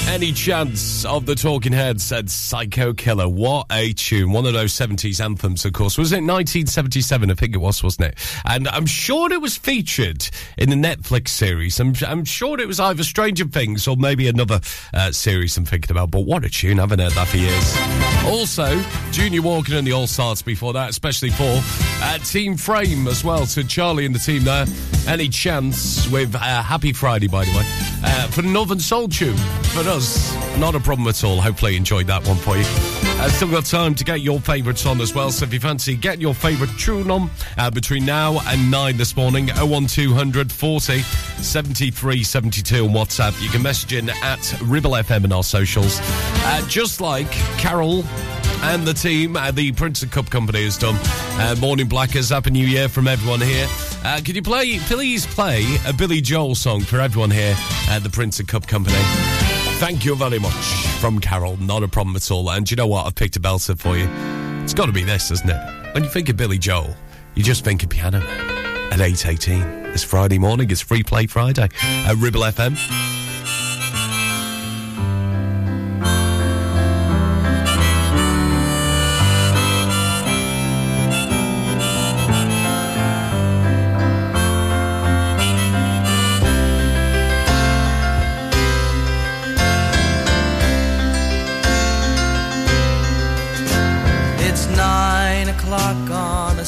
Any chance of the Talking Heads said Psycho Killer? What a tune. One of those 70s anthems, of course. Was it 1977? I think it was, wasn't it? And I'm sure it was featured in the Netflix series. I'm, I'm sure it was either Stranger Things or maybe another uh, series I'm thinking about. But what a tune. I haven't heard that for years. Also, Junior Walker and the All Stars before that, especially for uh, Team Frame as well. To Charlie and the team there. Any chance with uh, Happy Friday, by the way, uh, for the Northern Soul tune for us. Not a problem at all. Hopefully, enjoyed that one for you. Uh, still got time to get your favourites on as well. So if you fancy getting your favourite tune on uh, between now and 9 this morning, 01200 40 73 72 on WhatsApp. You can message in at Ribble FM in our socials. Uh, just like Carol and the team at the Printed Cup Company has done. Uh, morning Blackers, Happy New Year from everyone here. Uh, could you play, please play a Billy Joel song for everyone here at the Printed Cup Company? Thank you very much from Carol. Not a problem at all. And you know what? I've picked a belter for you. It's got to be this, isn't it? When you think of Billy Joel, you just think of Piano at 8.18. It's Friday morning. It's Free Play Friday at Ribble FM.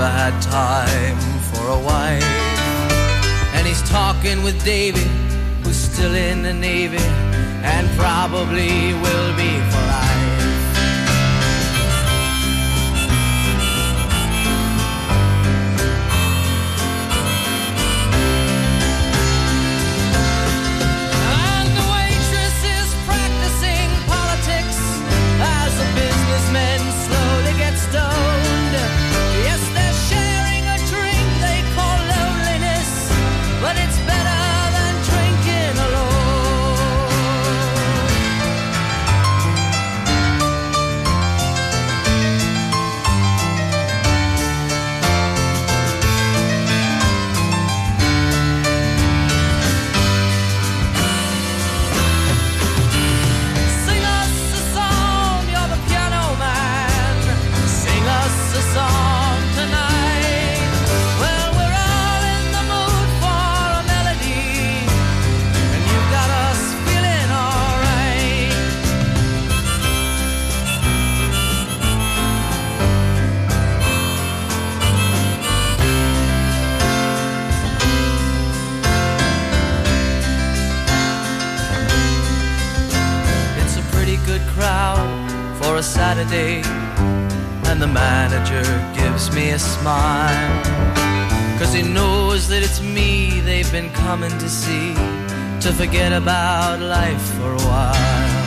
never had time for a wife. And he's talking with David, who's still in the Navy and probably will be for life. Smile. Cause he knows that it's me they've been coming to see to forget about life for a while.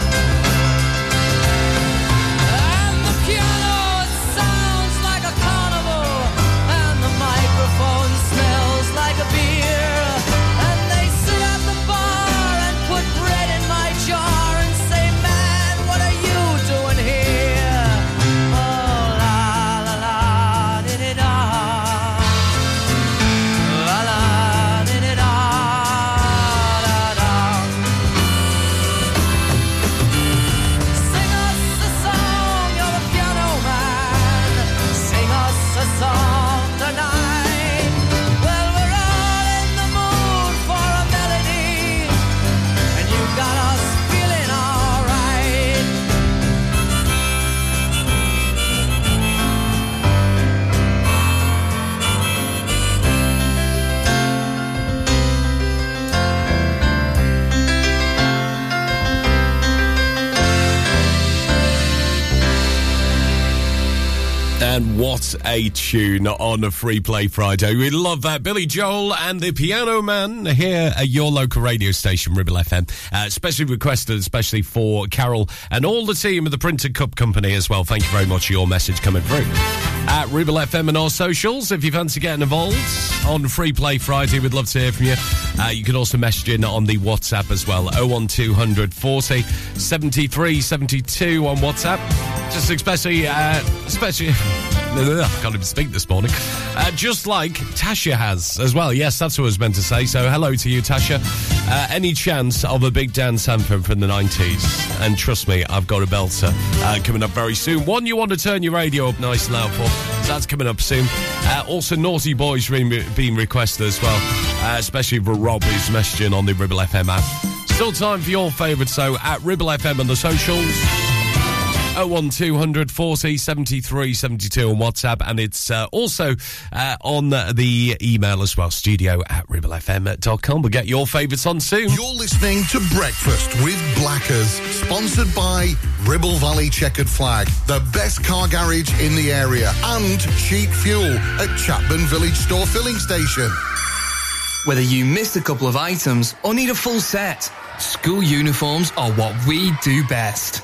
A tune on a Free Play Friday. We love that. Billy Joel and the Piano Man here at your local radio station, Ribble FM. Uh, especially requested, especially for Carol and all the team of the Printed Cup Company as well. Thank you very much for your message coming through. At Ribble FM and our socials, if you fancy getting involved on Free Play Friday, we'd love to hear from you. Uh, you can also message in on the WhatsApp as well, 01200 40 73 72 on WhatsApp. Just especially, uh, especially, I can't even speak this morning. Uh, just like Tasha has as well. Yes, that's what I was meant to say. So hello to you, Tasha. Uh, any chance of a big dance anthem from the 90s? And trust me, I've got a belter uh, coming up very soon. One you want to turn your radio up nice and loud for. So that's coming up soon. Uh, also, Naughty Boys being, being requested as well, uh, especially for Rob who's messaging on the Ribble FM app. Still time for your favourite, so at Ribble FM on the socials. 01200 40 73 72 on WhatsApp, and it's uh, also uh, on the email as well, studio at ribblefm.com. We'll get your favourites on soon. You're listening to Breakfast with Blackers, sponsored by Ribble Valley Checkered Flag, the best car garage in the area, and cheap fuel at Chatburn Village Store Filling Station. Whether you missed a couple of items or need a full set, school uniforms are what we do best.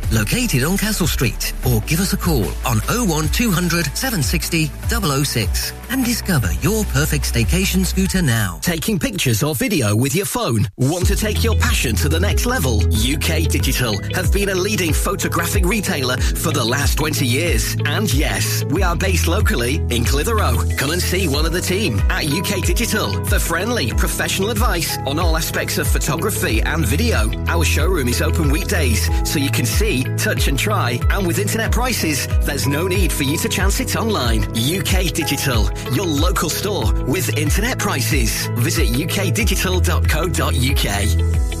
located on Castle Street, or give us a call on 01200 760 006 and discover your perfect staycation scooter now. Taking pictures or video with your phone? Want to take your passion to the next level? UK Digital have been a leading photographic retailer for the last 20 years. And yes, we are based locally in Clitheroe. Come and see one of the team at UK Digital for friendly, professional advice on all aspects of photography and video. Our showroom is open weekdays, so you can see, touch and try. And with internet prices, there's no need for you to chance it online. UK Digital, your local store with internet prices. Visit ukdigital.co.uk.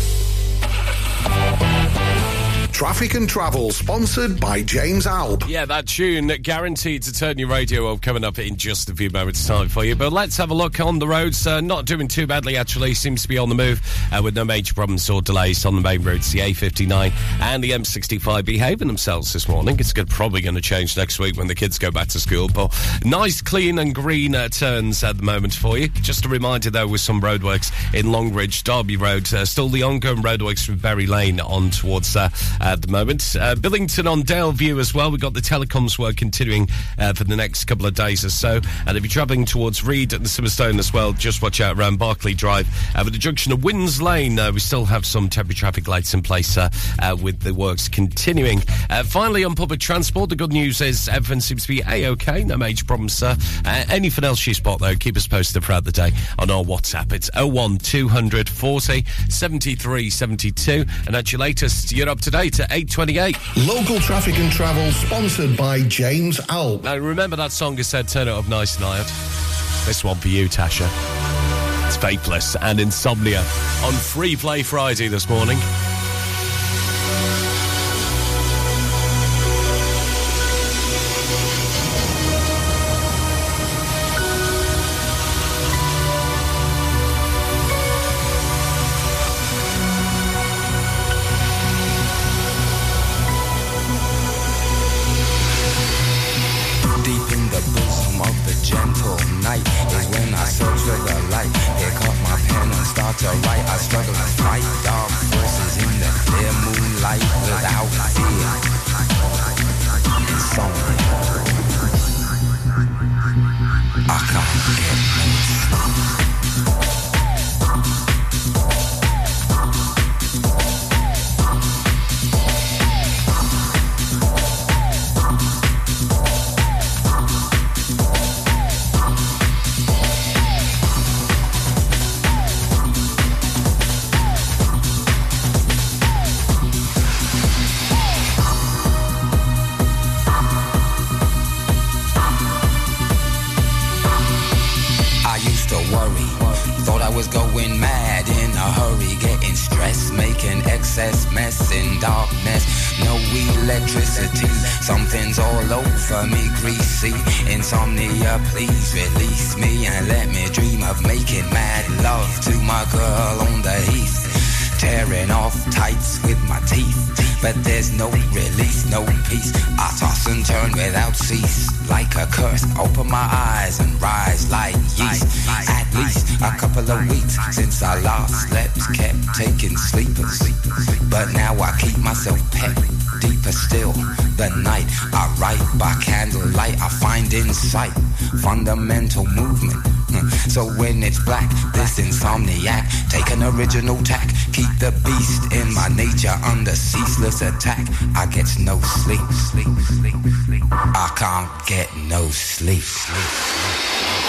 Traffic and Travel, sponsored by James Alb. Yeah, that tune guaranteed to turn your radio up coming up in just a few moments' time for you. But let's have a look on the roads. Uh, not doing too badly, actually. Seems to be on the move uh, with no major problems or delays on the main roads. The A59 and the M65 behaving themselves this morning. It's good, probably going to change next week when the kids go back to school. But nice, clean, and green uh, turns at the moment for you. Just a reminder, though, with some roadworks in Longridge, Derby Road. Uh, still the ongoing roadworks from Berry Lane on towards uh, at the moment. Uh, Billington on Daleview as well. We've got the telecoms work continuing uh, for the next couple of days or so. And if you're travelling towards Read and the Simonstone as well, just watch out around Barclay Drive. Uh, with the junction of Winds Lane, uh, we still have some temporary traffic lights in place uh, uh, with the works continuing. Finally, on public transport, the good news is everything seems to be A-OK. No major problems, sir. Anything else you spot, though, keep us posted throughout the day on our WhatsApp. It's 01200 40 73 72. And at your latest, you're up to date at 828. Local Traffic and Travel, sponsored by James Alb. Now, remember that song I said, turn it up nice and loud? This one for you, Tasha. It's Faithless and Insomnia on Free Play Friday this morning. Since I last slept, kept taking sleepers. But now I keep myself pet, deeper still. The night I write by candlelight, I find insight, fundamental movement. Hmm. So when it's black, this insomniac, take an original tack, keep the beast in my nature under ceaseless attack. I get no sleep. I can't get no sleep. sleep, sleep.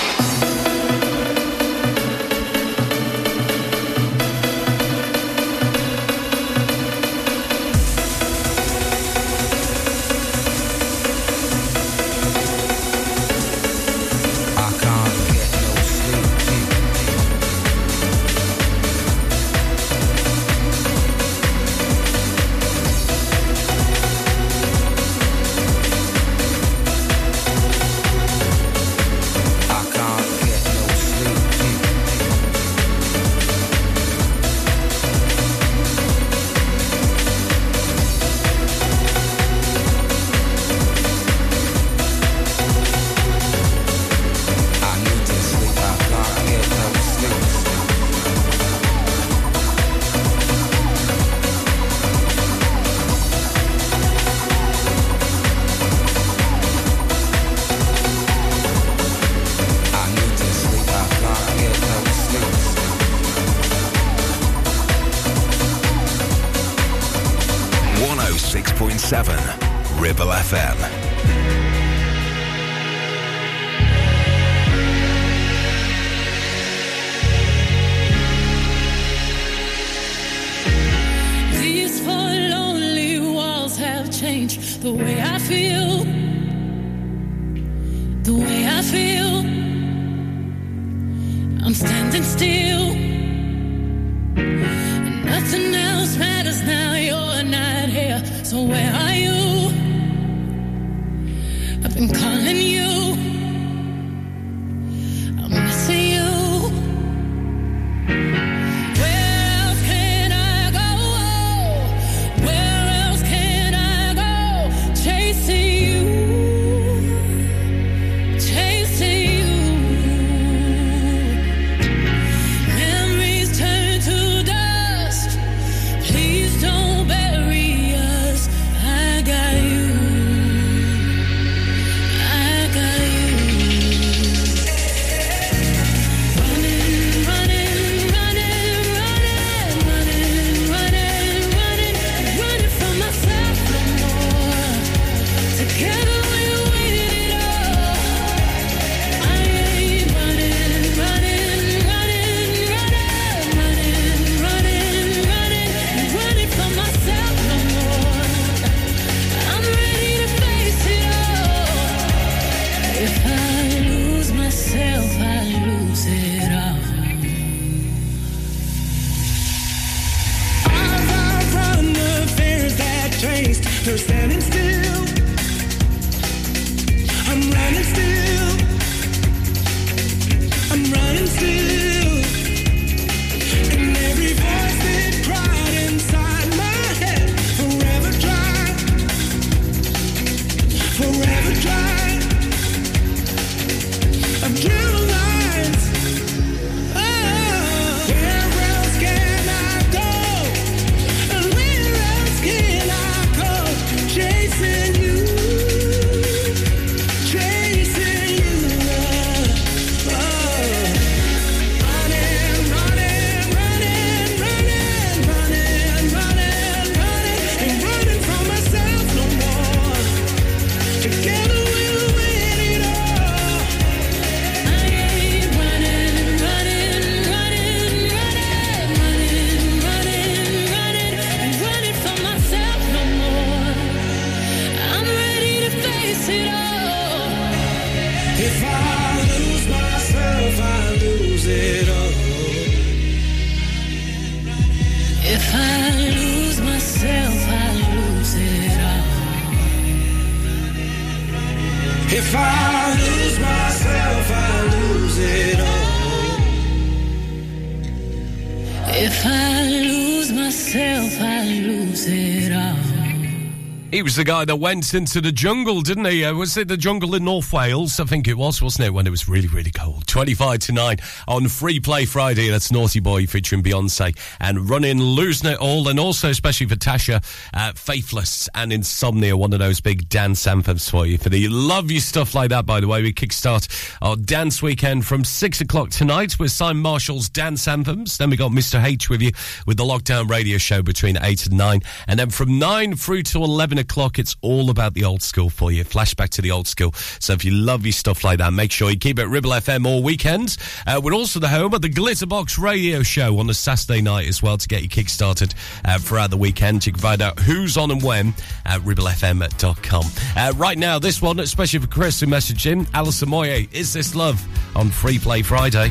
He was the guy that went into the jungle, didn't he? Uh, was it the jungle in North Wales? I think it was, wasn't it? When it was really, really cold. 25 to 9 on Free Play Friday. That's Naughty Boy featuring Beyonce and Running, Losing It All. And also, especially for Tasha, uh, Faithless and Insomnia, one of those big dance anthems for you. For the love you stuff like that, by the way, we kickstart our dance weekend from 6 o'clock tonight with Simon Marshall's Dance Anthems. Then we got Mr. H with you with the Lockdown Radio Show between 8 and 9. And then from 9 through to 11 o'clock, it's all about the old school for you. Flashback to the old school. So if you love your stuff like that, make sure you keep it Ribble FM all weekends. Uh, we're also the home of the Glitterbox Radio Show on the Saturday night as well to get you kick-started uh, throughout the weekend. You can find out who's on and when at ribblefm.com. Uh, right now, this one, especially for Chris who messaged in, Alison Moyet, Is This Love on Free Play Friday.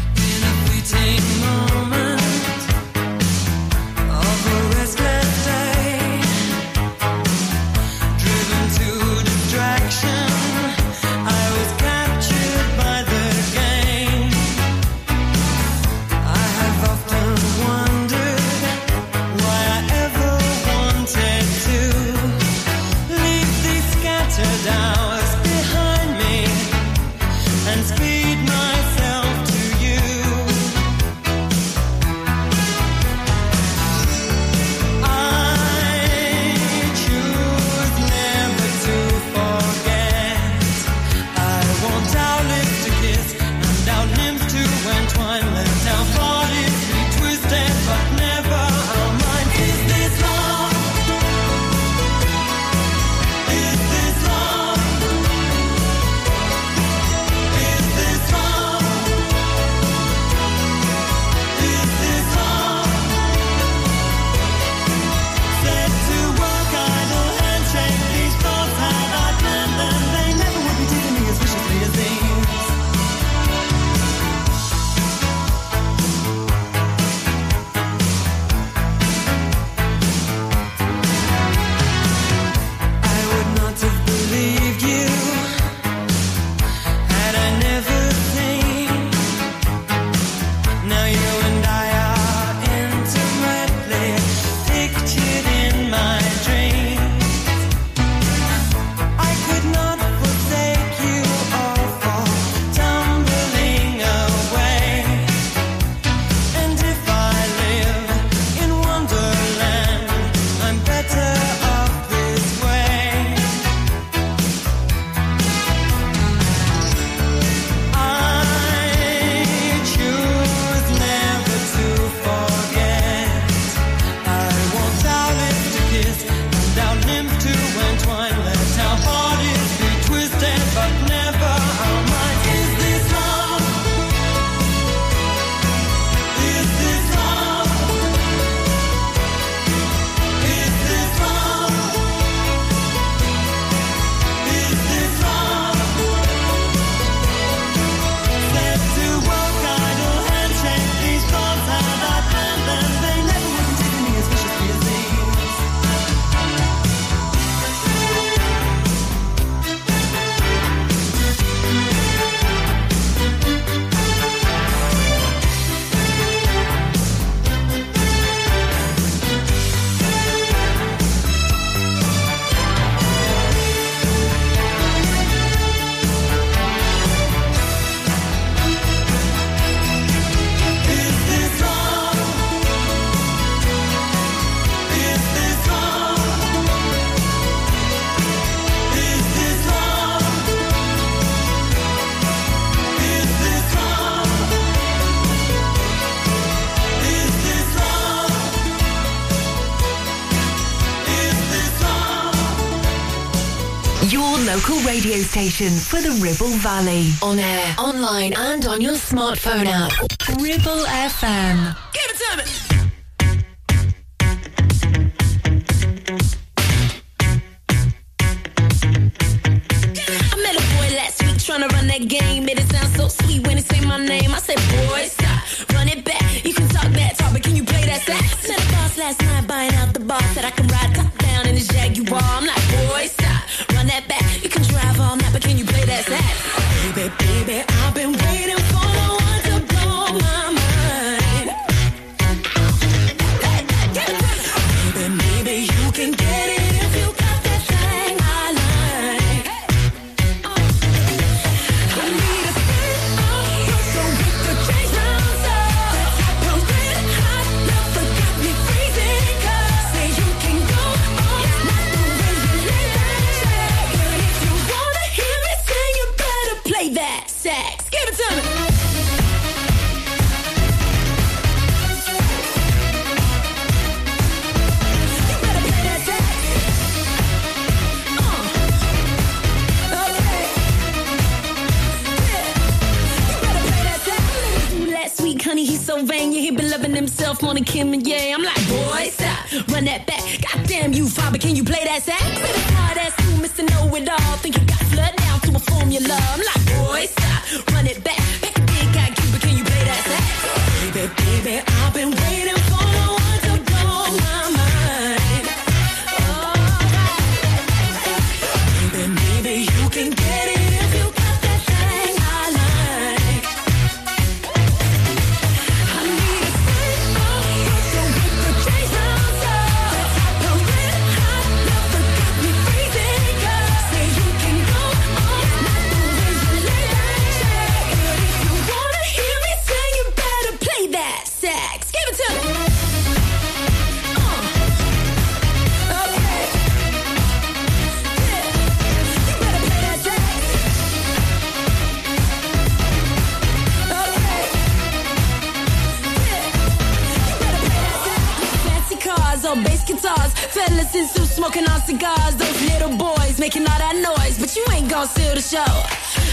For the Ribble Valley. On air, online, and on your smartphone app. Ribble FM. Smoking on cigars. Those little boys making all that noise, but you ain't gon' steal the show.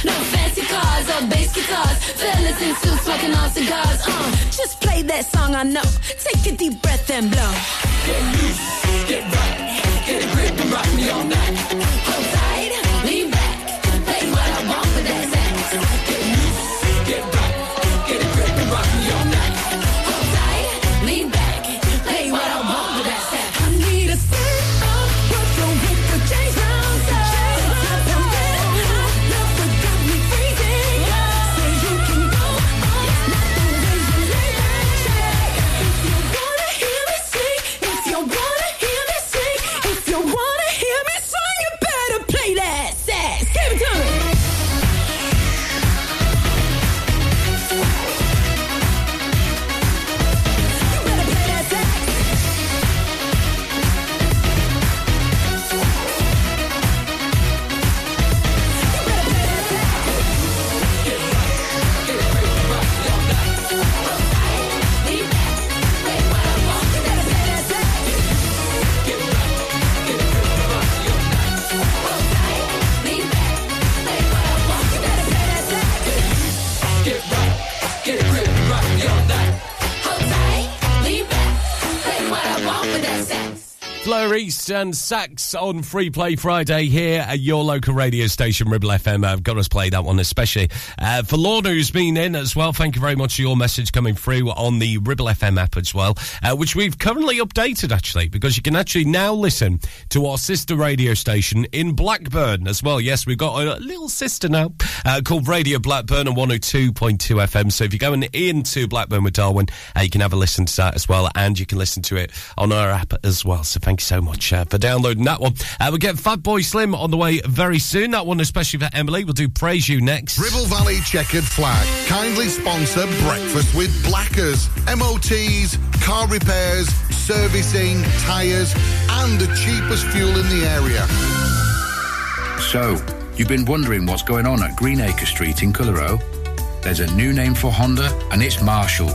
No fancy cars or bass guitars, fellas in suits smoking on cigars. Uh, just play that song I know. Take a deep breath and blow. Get loose, get right, get a grip and rock me all night. And Sax on Free Play Friday here at your local radio station, Ribble FM. I've got us play that one especially uh, for Lorna, who's been in as well. Thank you very much for your message coming through on the Ribble FM app as well, uh, which we've currently updated actually because you can actually now listen to our sister radio station in Blackburn as well. Yes, we've got a little sister now uh, called Radio Blackburn on 102.2 FM. So if you're going into Blackburn with Darwen, uh, you can have a listen to that as well, and you can listen to it on our app as well. So thank you so much uh, for downloading that one. Uh, we'll get Fatboy Slim on the way very soon. That one, especially for Emily. We'll do Praise You next. Ribble Valley Checkered Flag kindly sponsor Breakfast with Blackers. MOTs, car repairs, servicing, tyres, and the cheapest fuel in the area. So, you've been wondering what's going on at Greenacre Street in Clitheroe? There's a new name for Honda, and it's Marshall.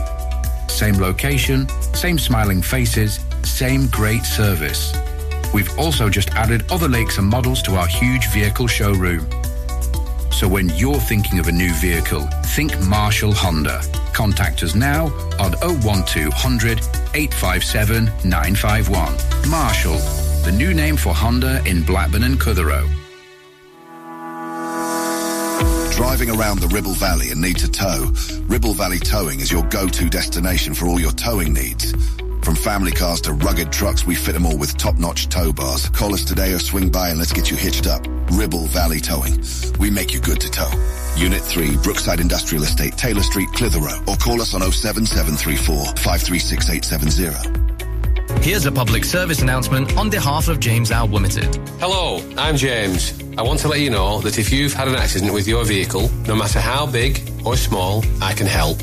Same location, same smiling faces, same great service. We've also just added other lakes and models to our huge vehicle showroom. So when you're thinking of a new vehicle, think Marshall Honda. Contact us now on 01200 857 951. Marshall, the new name for Honda in Blackburn and Clitheroe. Driving around the Ribble Valley and need to tow? Ribble Valley Towing is your go-to destination for all your towing needs. From family cars to rugged trucks, we fit them all with top-notch tow bars. Call us today or swing by and let's get you hitched up. Ribble Valley Towing. We make you good to tow. Unit 3, Brookside Industrial Estate, Taylor Street, Clitheroe. Or call us on 07734 536870. Here's a public service announcement on behalf of James Al Limited. Hello, I'm James. I want to let you know that if you've had an accident with your vehicle, no matter how big or small, I can help.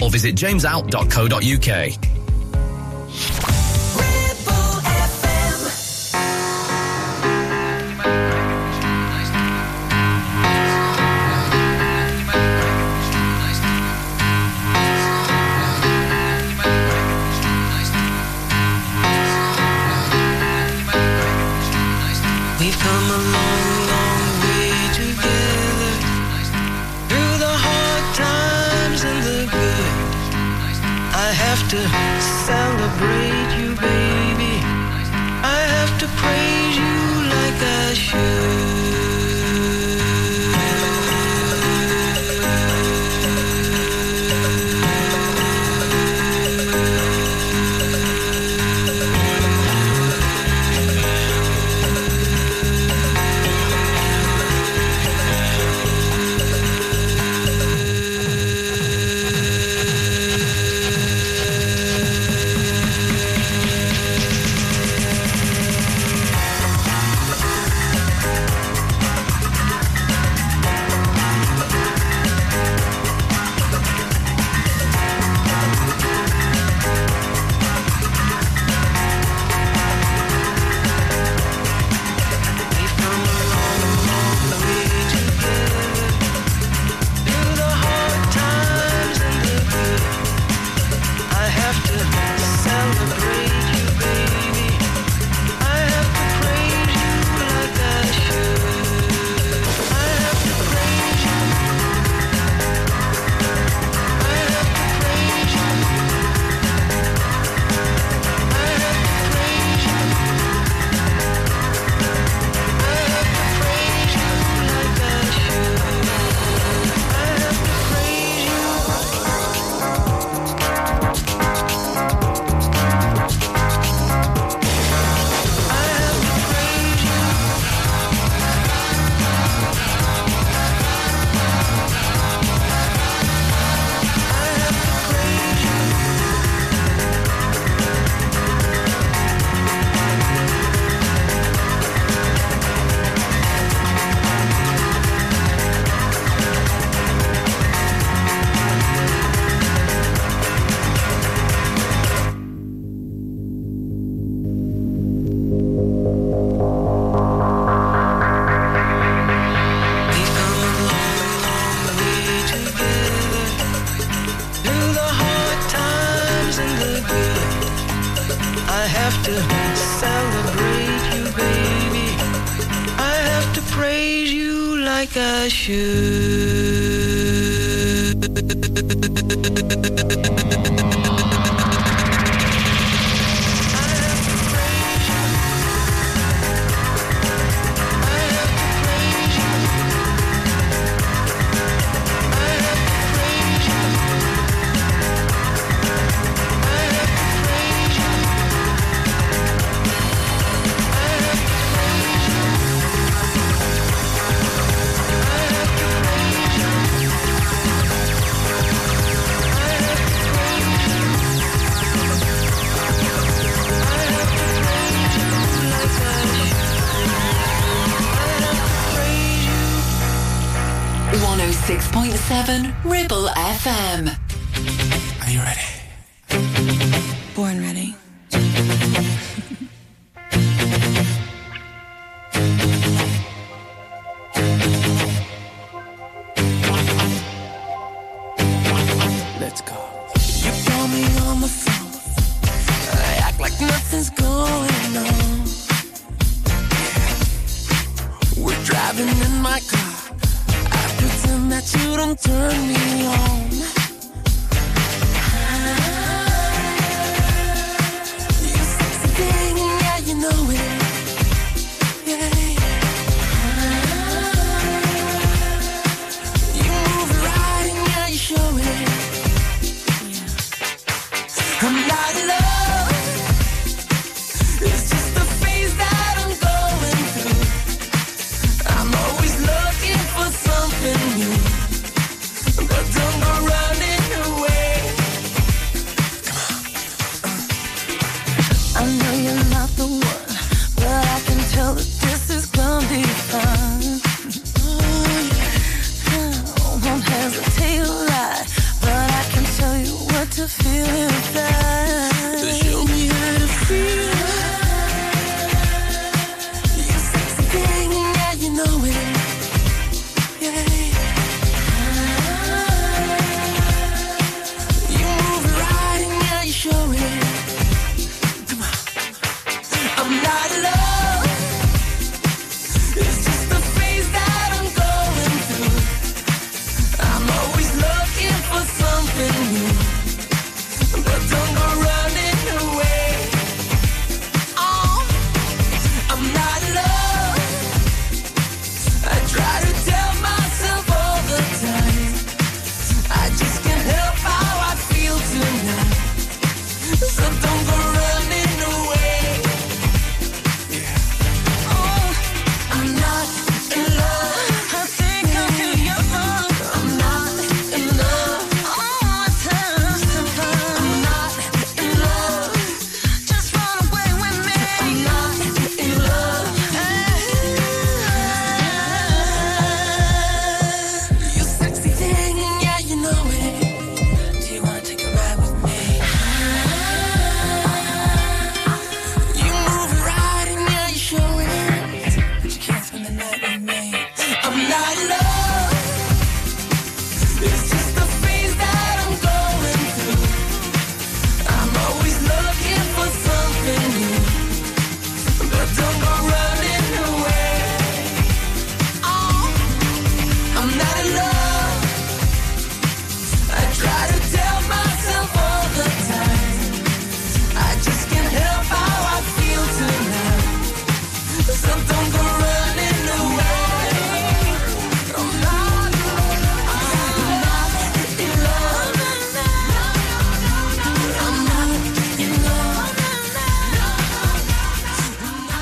or visit jamesout.co.uk.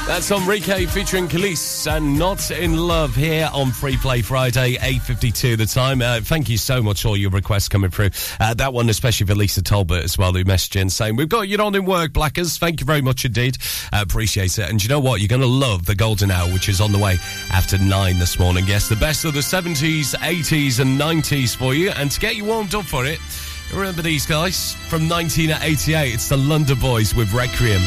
That's Enrique featuring Kelis and Not in Love here on Free Play Friday, 8.52 the time. Uh, thank you so much for all your requests coming through. Uh, that one, especially for Lisa Talbot as well, who messaged in saying, We've got you on in work, Blackers. Thank you very much indeed. Uh, appreciate it. And you know what? You're going to love the Golden Hour, which is on the way after nine this morning. Yes, the best of the 70s, 80s, and 90s for you. And to get you warmed up for it, remember these guys from 1988. It's the London Boys with Requiem.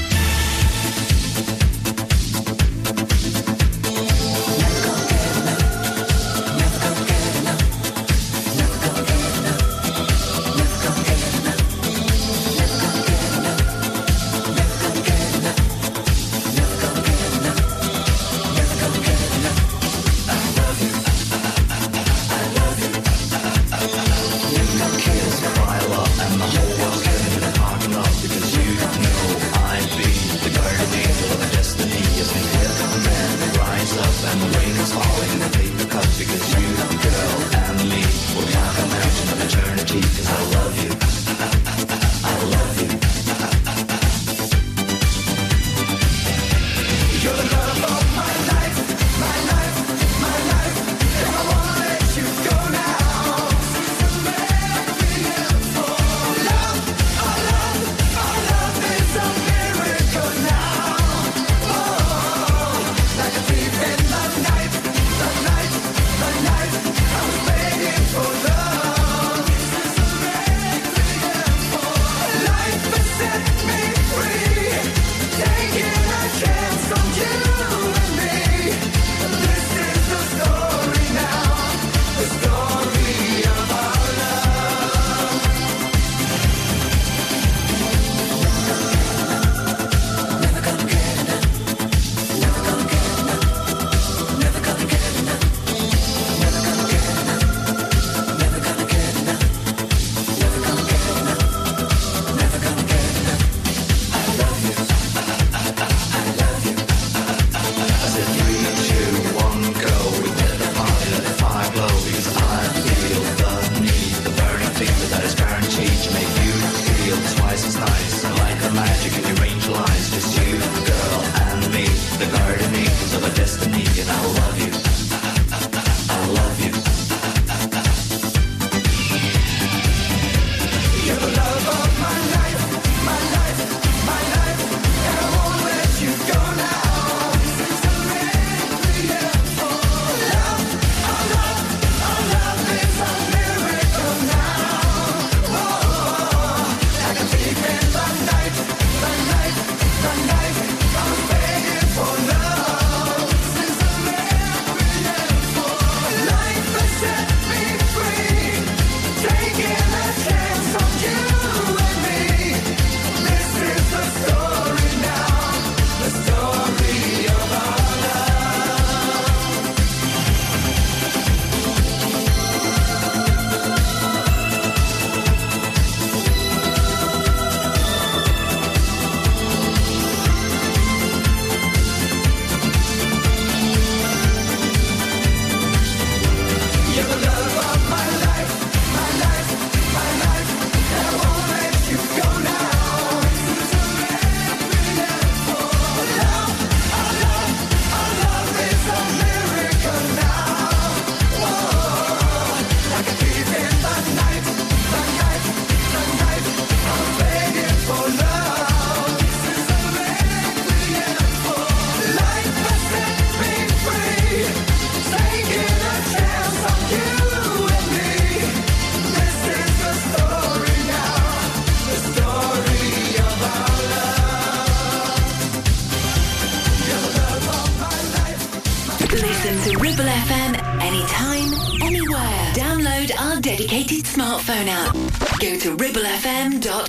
Smartphone app. Go to ribblefm.com.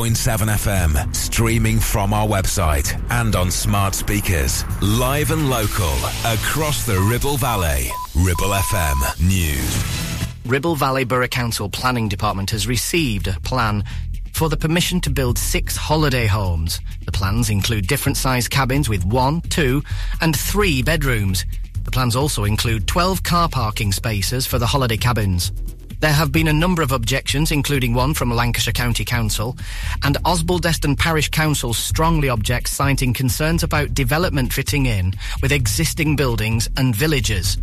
106.7 FM, streaming from our website and on smart speakers. Live and local, across the Ribble Valley. Ribble FM News. Ribble Valley Borough Council Planning Department has received a plan for the permission to build six holiday homes. The plans include different sized cabins with one, two, and three bedrooms. The plans also include 12 car parking spaces for the holiday cabins. There have been a number of objections, including one from Lancashire County Council, and Osbaldeston Parish Council strongly objects, citing concerns about development fitting in with existing buildings and villages.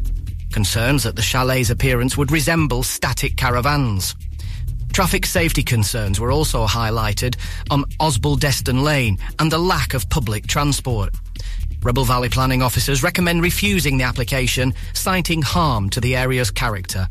Concerns that the chalet's appearance would resemble static caravans. Traffic safety concerns were also highlighted on Osbaldeston Lane and the lack of public transport. Ribble Valley planning officers recommend refusing the application, citing harm to the area's character.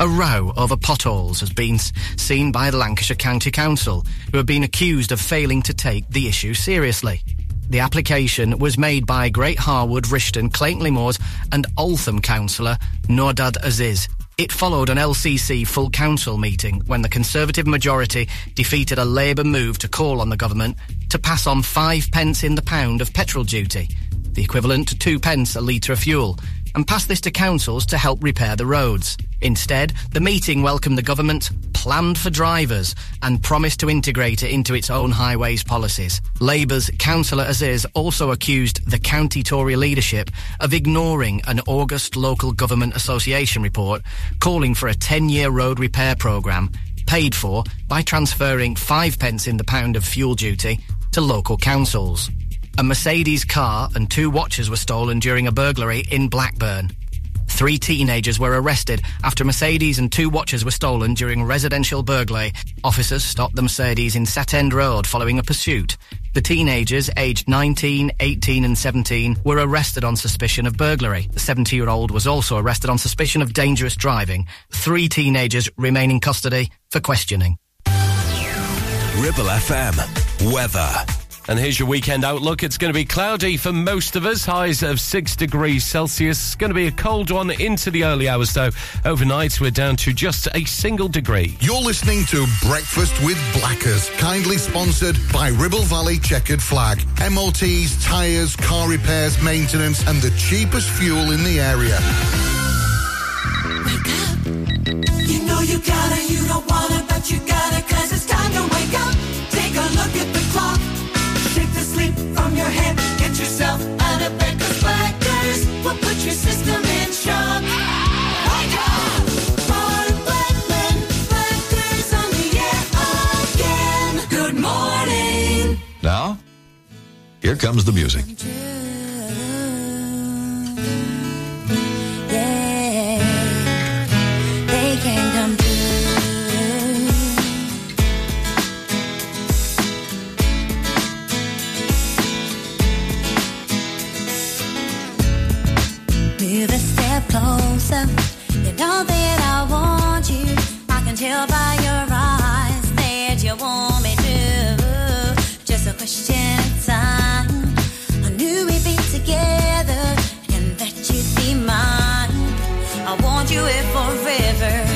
A row over potholes has been seen by the Lancashire County Council, who have been accused of failing to take the issue seriously. The application was made by Great Harwood, Rishton, Clayton Moors and Altham councillor Noordad Aziz. It followed an LCC full council meeting when the Conservative majority defeated a Labour move to call on the government to pass on five pence in the pound of petrol duty, the equivalent to two pence a litre of fuel, and pass this to councils to help repair the roads. Instead, the meeting welcomed the government, planned for drivers, and promised to integrate it into its own highways policies. Labour's Councillor Aziz also accused the county Tory leadership of ignoring an August local government association report calling for a 10-year road repair programme paid for by transferring five pence in the pound of fuel duty to local councils. A Mercedes car and two watches were stolen during a burglary in Blackburn. Three teenagers were arrested after Mercedes and two watches were stolen during residential burglary. Officers stopped the Mercedes in Satend Road following a pursuit. The teenagers, aged 19, 18 and 17, were arrested on suspicion of burglary. The 70-year-old was also arrested on suspicion of dangerous driving. Three teenagers remain in custody for questioning. Ribble FM. Weather. And here's your weekend outlook. It's going to be cloudy for most of us, highs of 6 degrees Celsius. It's going to be a cold one into the early hours, though. Overnight, we're down to just a single degree. You're listening to Breakfast with Blackers, kindly sponsored by Ribble Valley Checkered Flag. MOTs, tyres, car repairs, maintenance, and the cheapest fuel in the area. Wake up. You know you gotta, you don't wanna, but you gotta, cause it's time to wake up. Take a look at the clock. Your head. Get yourself out of bed, cause Blackers will put your system in shock. Wake up! Bar Blackman, Blackers on the air again. Good morning. Now, here comes the music. Closer. You know that I want you. I can tell by your eyes that you want me to. Just a question of time. I knew we'd be together and that you'd be mine. I want you here forever.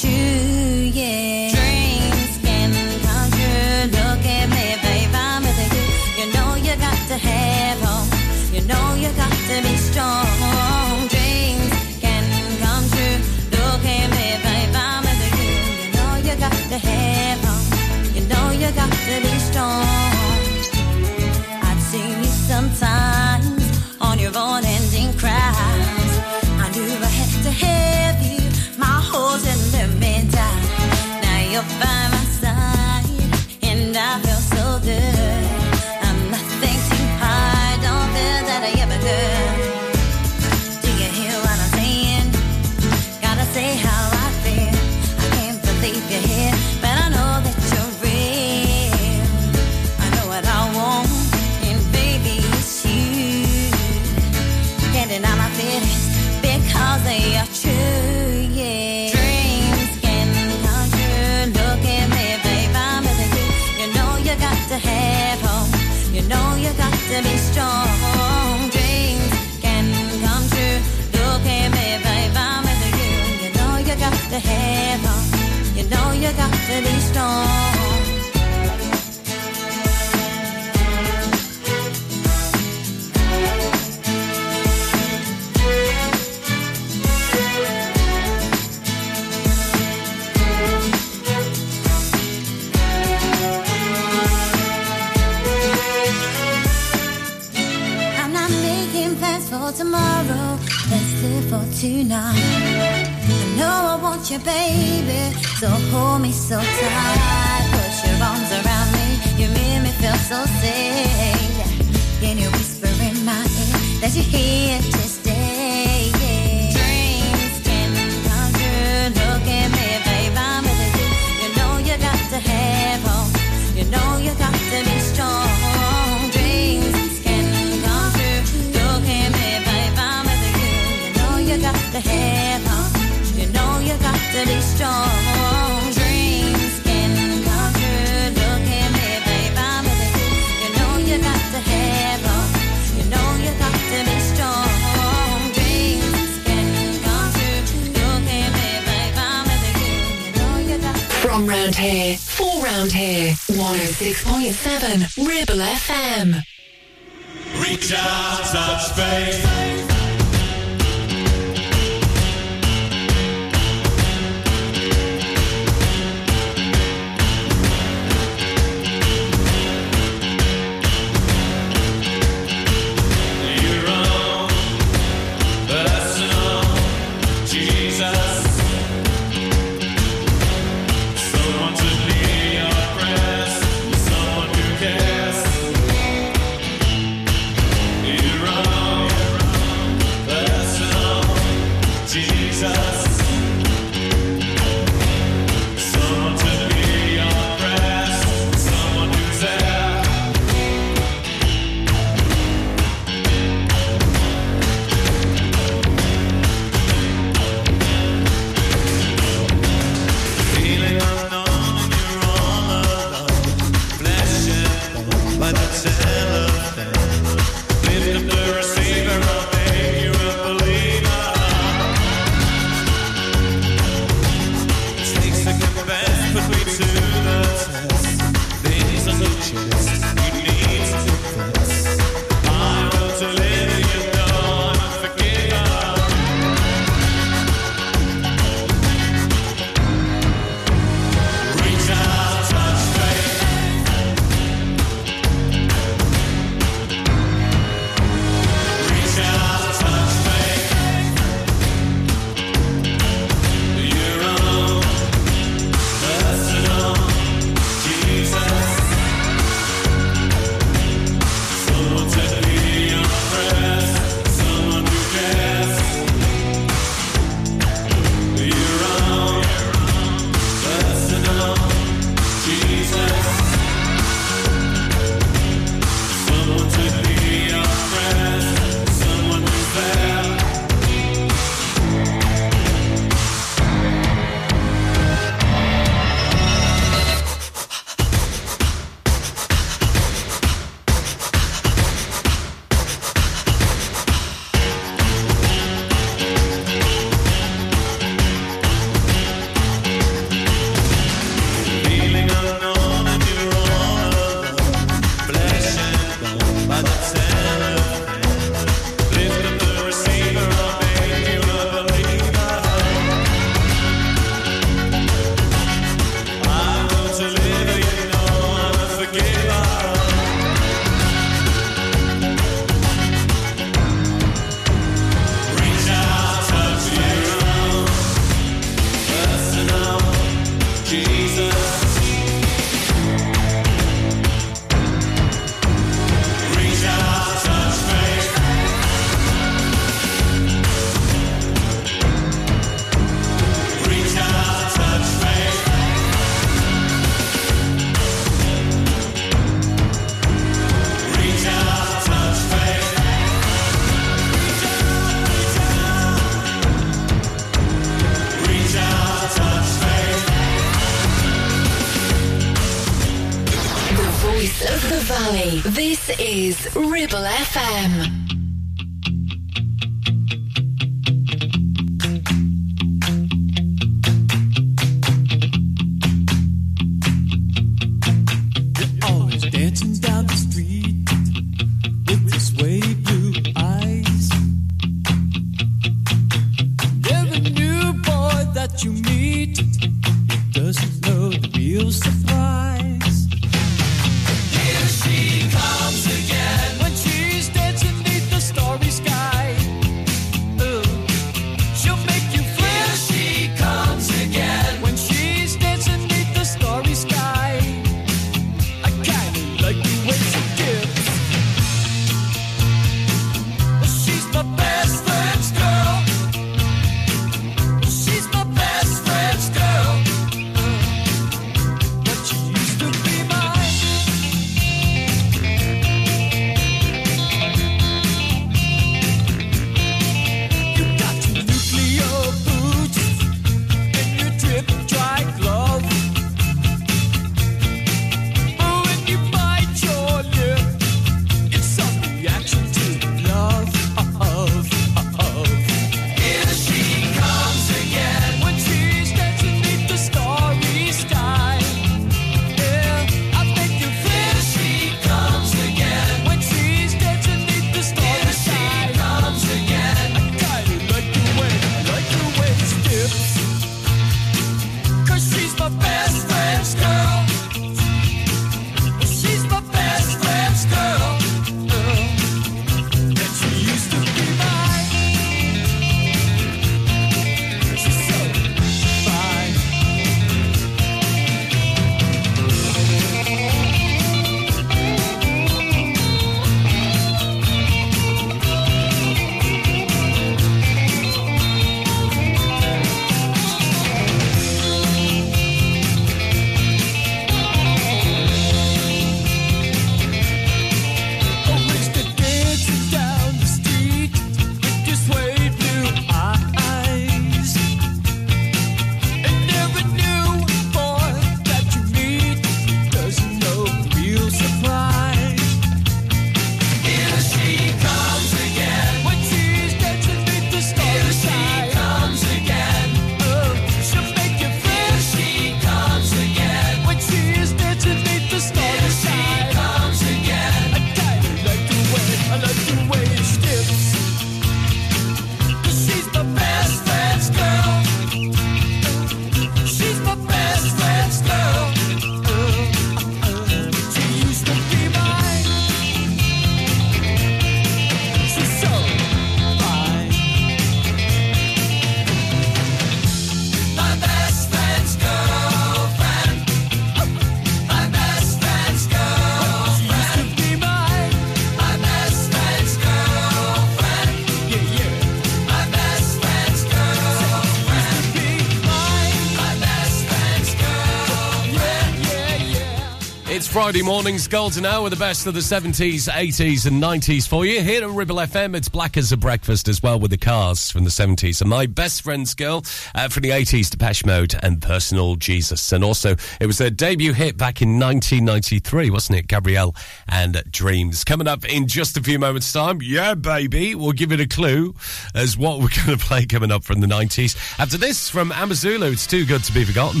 Friday morning's Golden Hour, the best of the 70s, 80s, and 90s for you. Here at Ribble FM, it's Black as a Breakfast as well with the cars from the 70s. And my best friend's girl uh, from the 80s, Depeche Mode and Personal Jesus. And also, it was their debut hit back in 1993, wasn't it? Gabrielle and Dreams. Coming up in just a few moments' time. Yeah, baby. We'll give it a clue as what we're going to play coming up from the 90s. After this, from Amazulu, it's too good to be forgotten.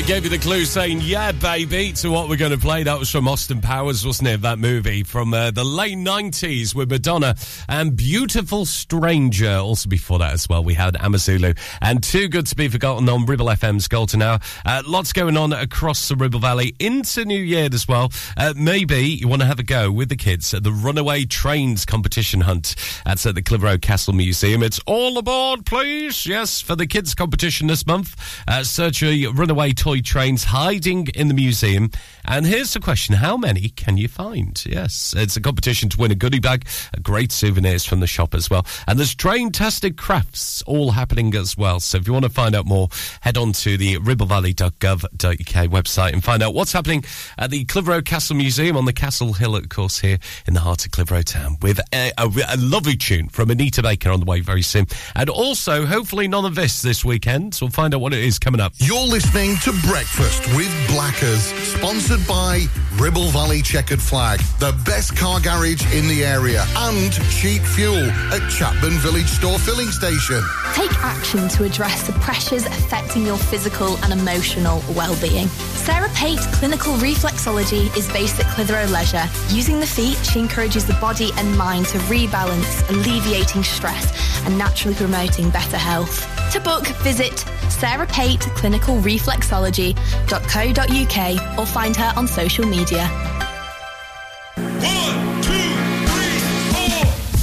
I gave you the clue saying, yeah, baby, to what we're going to play. That was from Austin Powers, wasn't it? That movie from uh, the late 90s with Madonna and Beautiful Stranger. Also before that as well, we had Amazulu and Too Good to Be Forgotten on Ribble FM's Golden Hour. Uh, lots going on across the Ribble Valley into New Year as well. Uh, maybe you want to have a go with the kids at the Runaway Trains competition hunt. That's at uh, the Clitheroe Castle Museum. It's all aboard, please. Yes, for the kids competition this month. Uh, search a runaway toy trains hiding in the museum. And here's the question How many can you find? Yes, it's a competition to win a goodie bag, great souvenirs from the shop as well. And there's train tested crafts all happening as well. So if you want to find out more, head on to the ribblevalley.gov.uk website and find out what's happening at the Clitheroe Castle Museum on the Castle Hill, of course, here in the heart of Clitheroe town with a, a, a lovely tune from Anita Baker on the way very soon. And also, hopefully, none of this this weekend. So we'll find out what it is coming up. You're listening to Breakfast with Blackers, sponsored by Ribble Valley Checkered Flag, the best car garage in the area, and cheap fuel at Chatburn Village Store Filling Station. Take action to address the pressures affecting your physical and emotional well-being. Sarah Pate Clinical Reflexology is based at Clitheroe Leisure. Using the feet, she encourages the body and mind to rebalance, alleviating stress and naturally promoting better health. To book, visit Sarah Pate Clinical Reflexology.co.uk or find her on social media.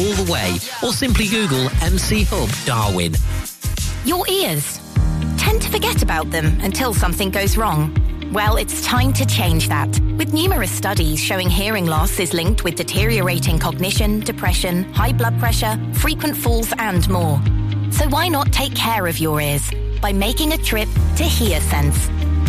all the way, or simply Google MC Hub Darwen. Your ears. Tend to forget about them until something goes wrong. Well, it's time to change that. With numerous studies showing hearing loss is linked with deteriorating cognition, depression, high blood pressure, frequent falls, and more. So why not take care of your ears by making a trip to HearSense?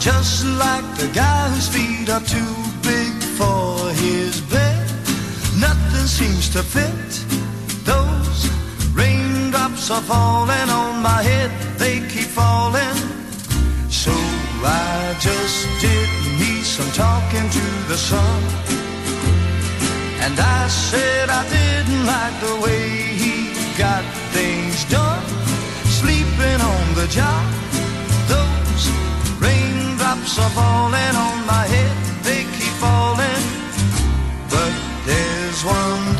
Just like the guy whose feet are too big for his bed, nothing seems to fit. Those raindrops are falling on my head, they keep falling. So I just did me some talking to the sun. And I said I didn't like the way he got things done. Sleeping on the job, raindrops are falling on my head, they keep falling. But there's one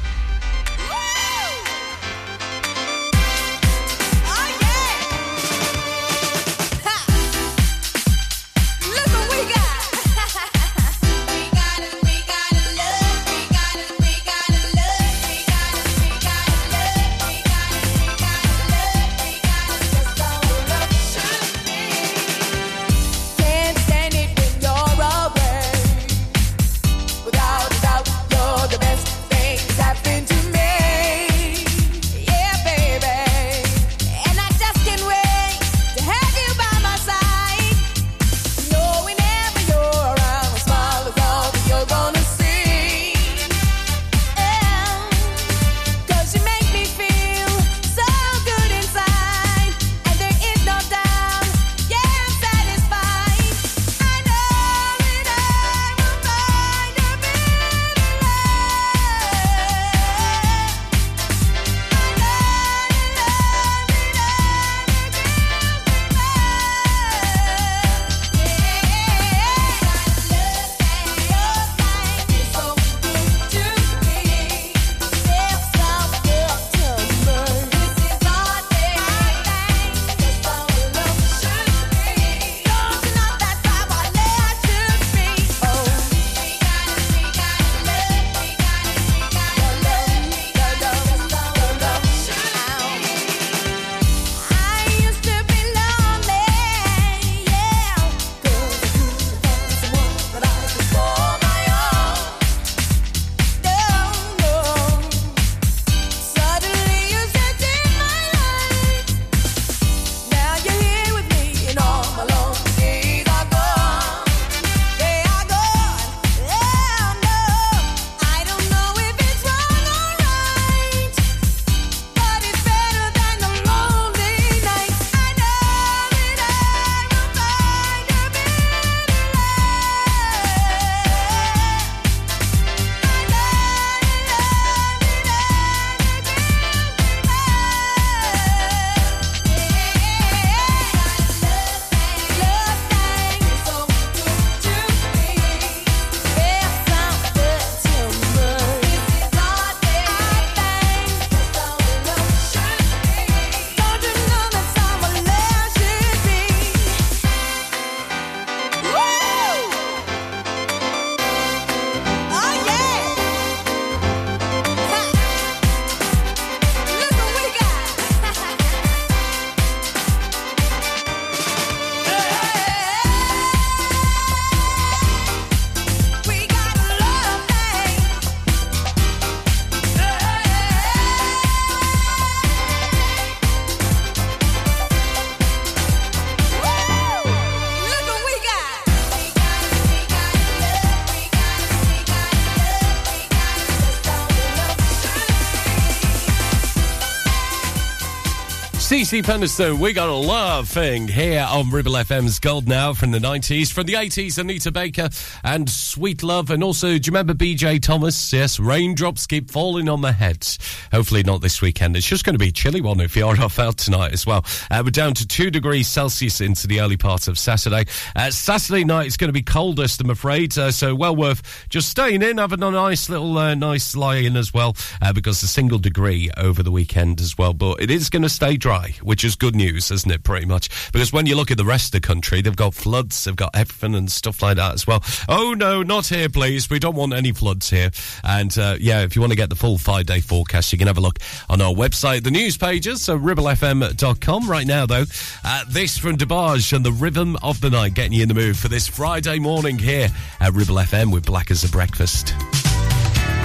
CeCe Peniston, we got a love thing here on Ribble FM's Gold Now from the 90s. From the 80s, Anita Baker and Sweet Love. And also, do you remember BJ Thomas? Yes, raindrops keep falling on my head. Hopefully not this weekend. It's just going to be a chilly one if you're off out tonight as well. Uh, we're down to 2 degrees Celsius into the early part of Saturday. Uh, Saturday night is going to be coldest, I'm afraid. Uh, so well worth just staying in, having a nice little uh, nice lie in as well, uh, because a single degree over the weekend as well. But it is going to stay dry, which is good news, isn't it? Pretty much. Because when you look at the rest of the country, they've got floods, they've got everything and stuff like that as well. Oh no, not here, please. We don't want any floods here. And uh, yeah, if you want to get the full five day forecast, you can have a look on our website, the news pages, so ribblefm.com. Right now, though, uh, this from DeBarge and the rhythm of the night, getting you in the mood for this Friday morning here at Ribble FM with Black as a Breakfast.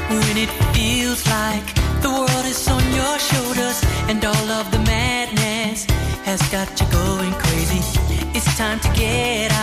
When it feels like the world is on your shoulders and all of the madness has got you going crazy. It's time to get out,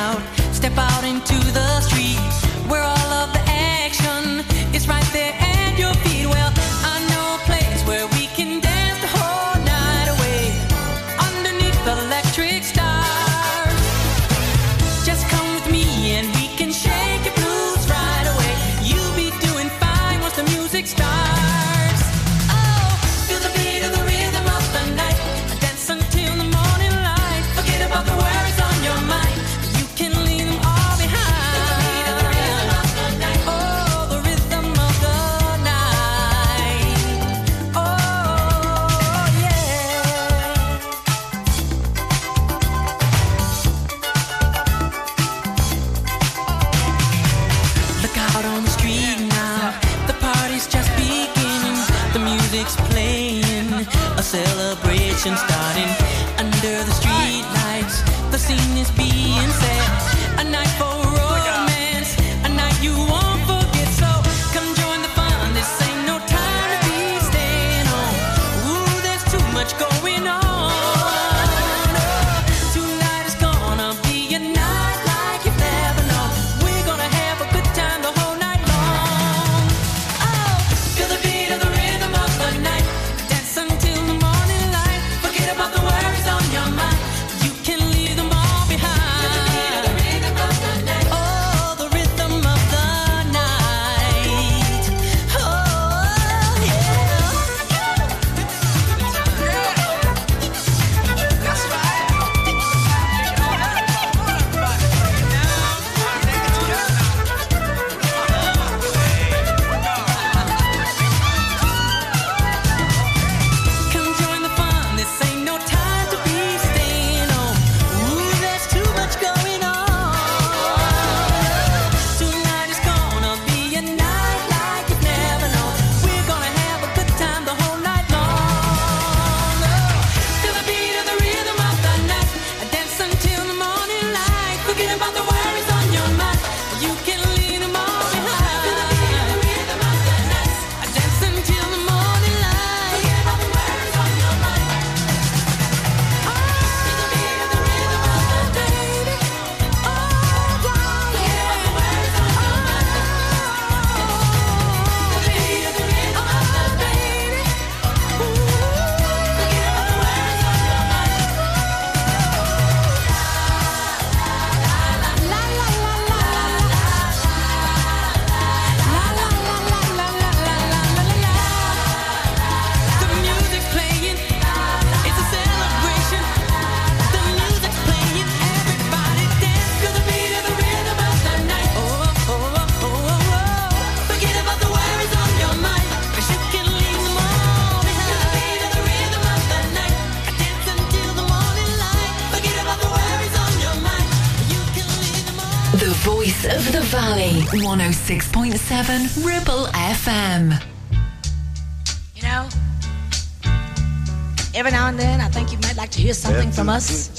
you something from us.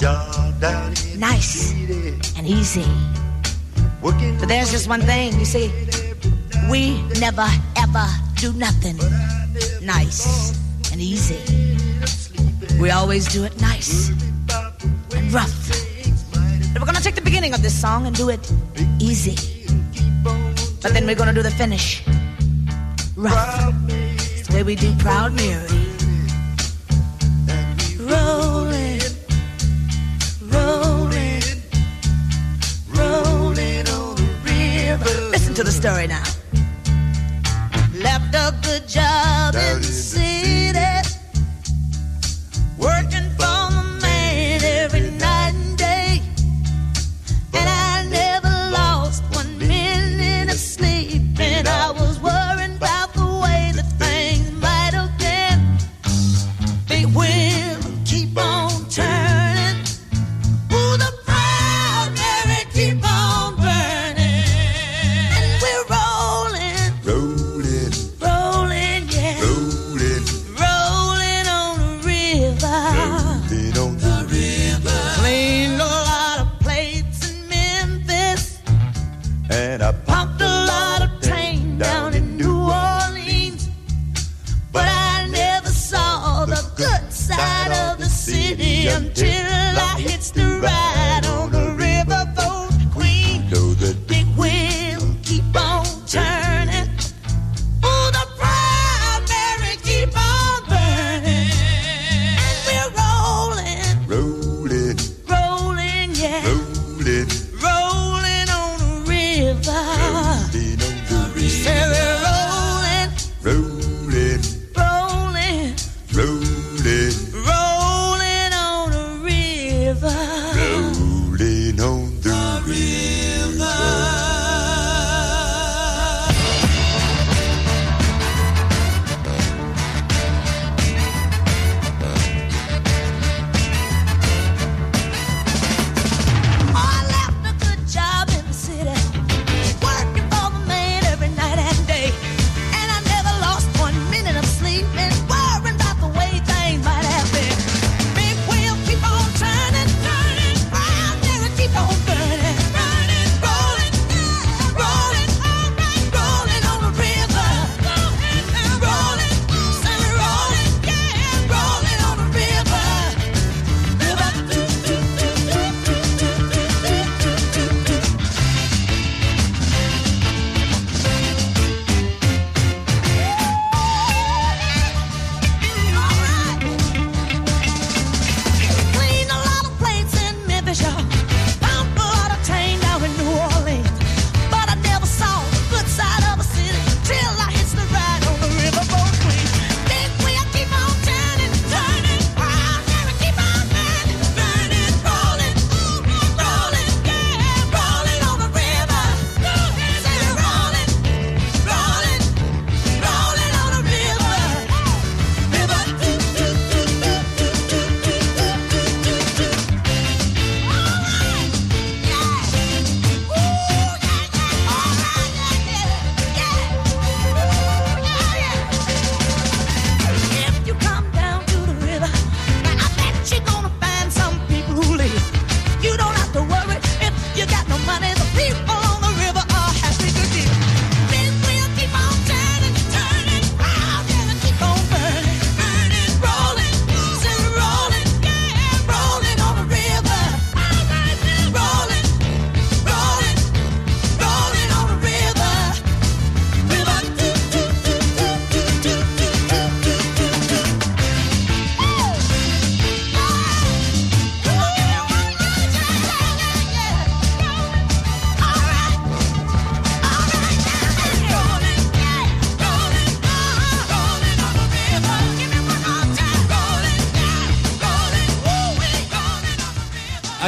Nice and easy. But there's just one thing, you see, we never ever do nothing nice and easy. We always do it nice and rough. But we're gonna take the beginning of this song and do it easy. But then we're gonna do the finish rough. It's the way we do Proud Mary. story now.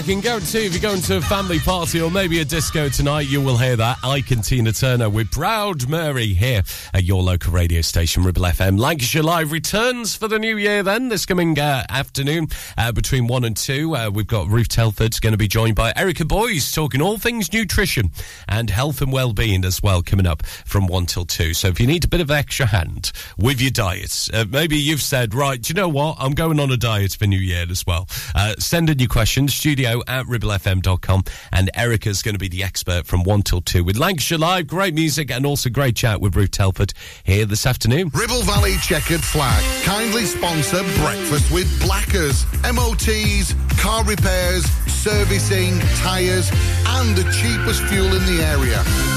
can guarantee if you're going to a family party or maybe a disco tonight, you will hear that. I can Tina Turner with Proud Mary here at your local radio station, Ribble FM. Lancashire Live returns for the new year then, this coming uh, afternoon uh, between 1 and 2. Uh, we've got Ruth Telford's going to be joined by Erica Boys talking all things nutrition and health and well-being as well coming up from 1 till 2. So if you need a bit of extra hand with your diet, uh, maybe you've said, right, do you know what? I'm going on a diet for New Year as well. Uh, send in your questions, studio at ribblefm.com and Erica's going to be the expert from 1 till 2 with Lancashire Live. Great music and also great chat with Ruth Telford. Here this afternoon. Ribble Valley Checkered Flag kindly sponsor breakfast with Blackers, MOTs, car repairs, servicing, tyres, and the cheapest fuel in the area.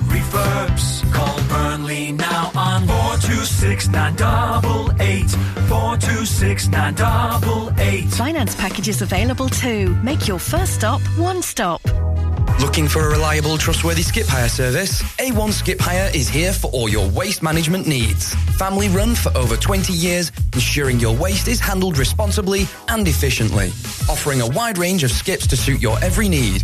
Refurbs. Call Burnley now on 426 988, 426 988. Finance packages available too. Make your first stop one stop. Looking for a reliable, trustworthy skip hire service? A1 Skip Hire is here for all your waste management needs. Family run for over 20 years, ensuring your waste is handled responsibly and efficiently. Offering a wide range of skips to suit your every need,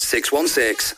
616.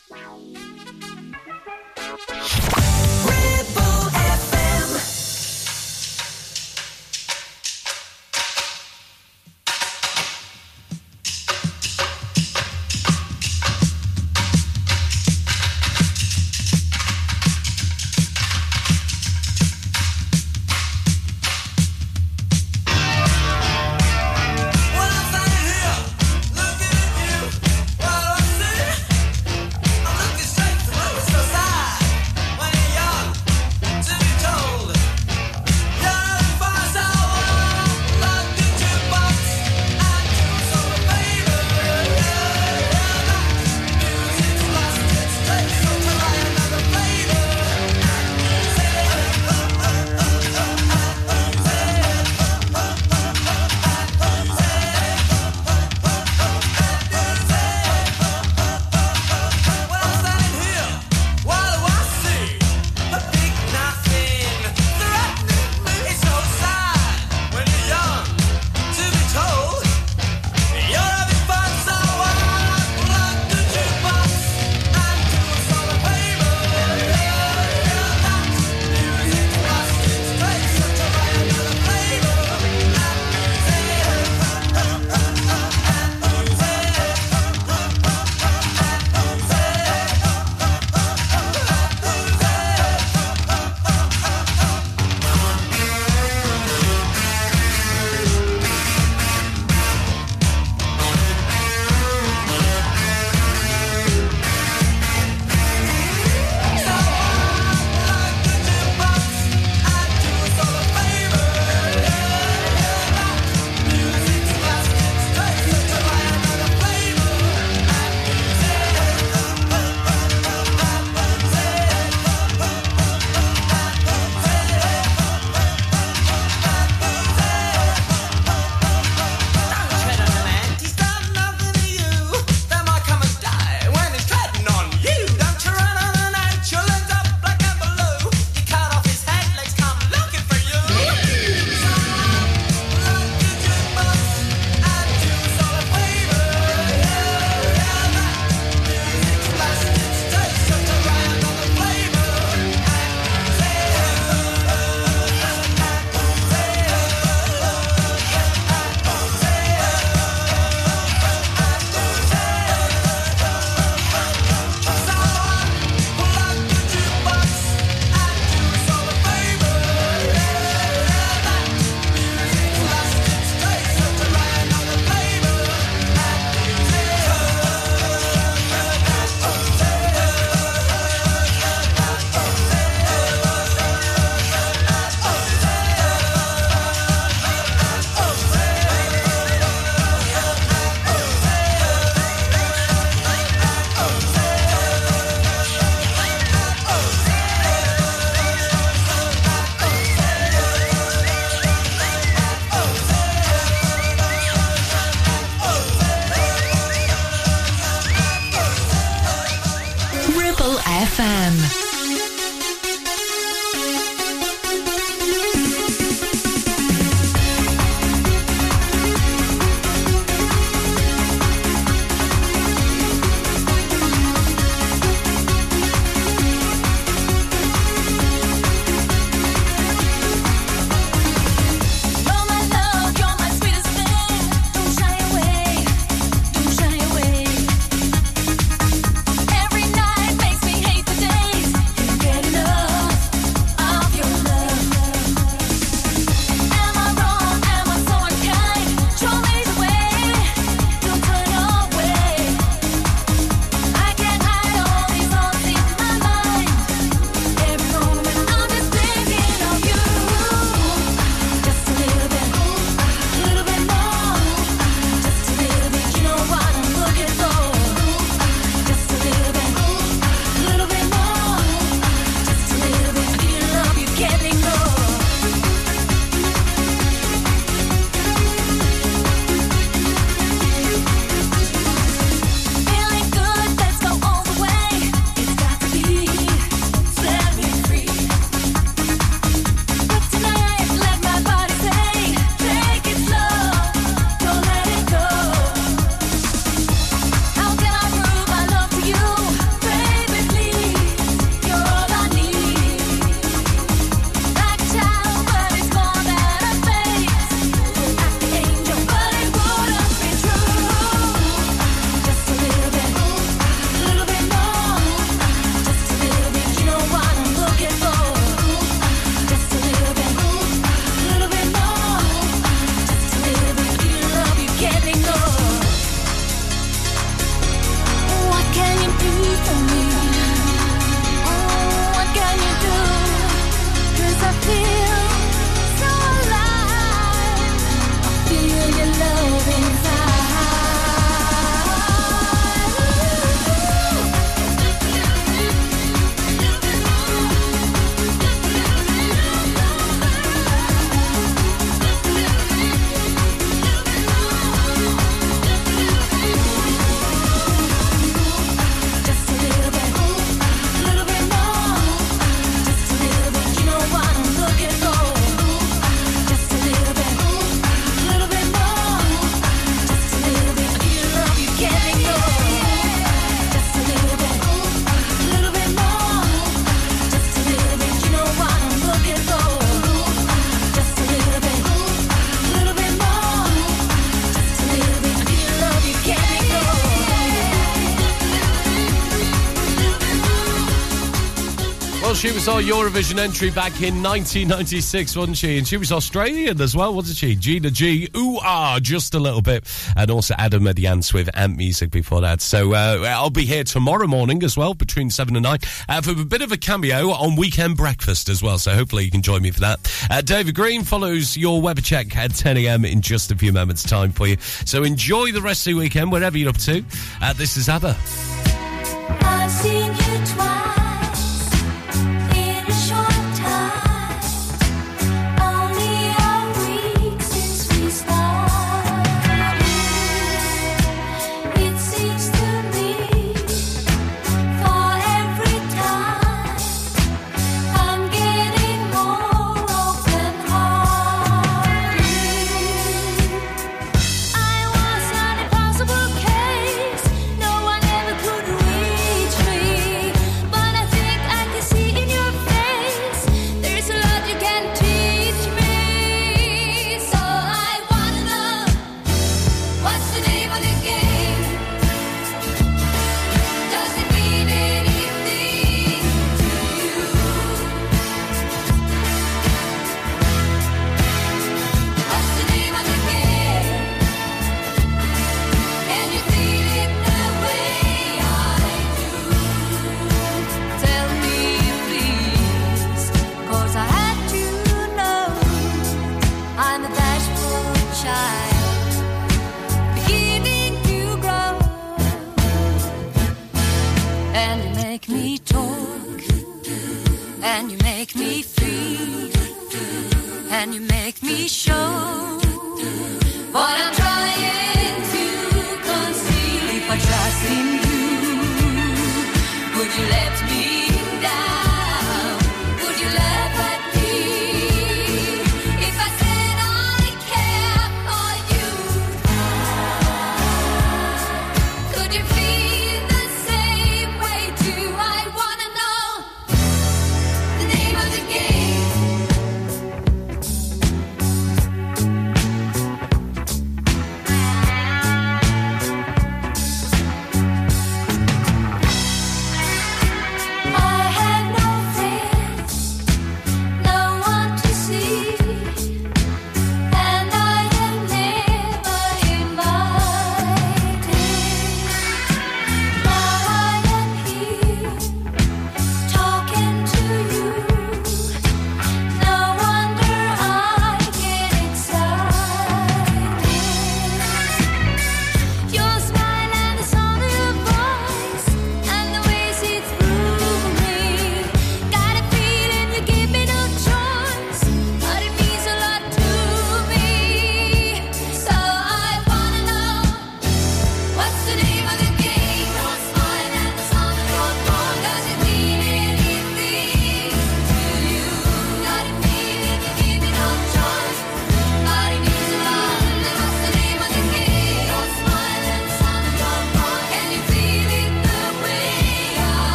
was our Eurovision entry back in 1996, wasn't she? And she was Australian as well, wasn't she? Gina G, ooh ah, just a little bit. And also Adam and the Ants with Ant Music before that. So uh, I'll be here tomorrow morning as well, between 7 and 9, uh, for a bit of a cameo on Weekend Breakfast as well. So hopefully you can join me for that. Uh, David Green follows your weather check at 10 a.m. in just a few moments' time for you. So enjoy the rest of the weekend, wherever you're up to. Uh, this is Abba.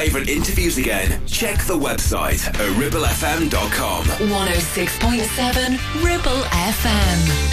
Favourite interviews again, check the website at ribblefm.com. 106.7 Ribble FM.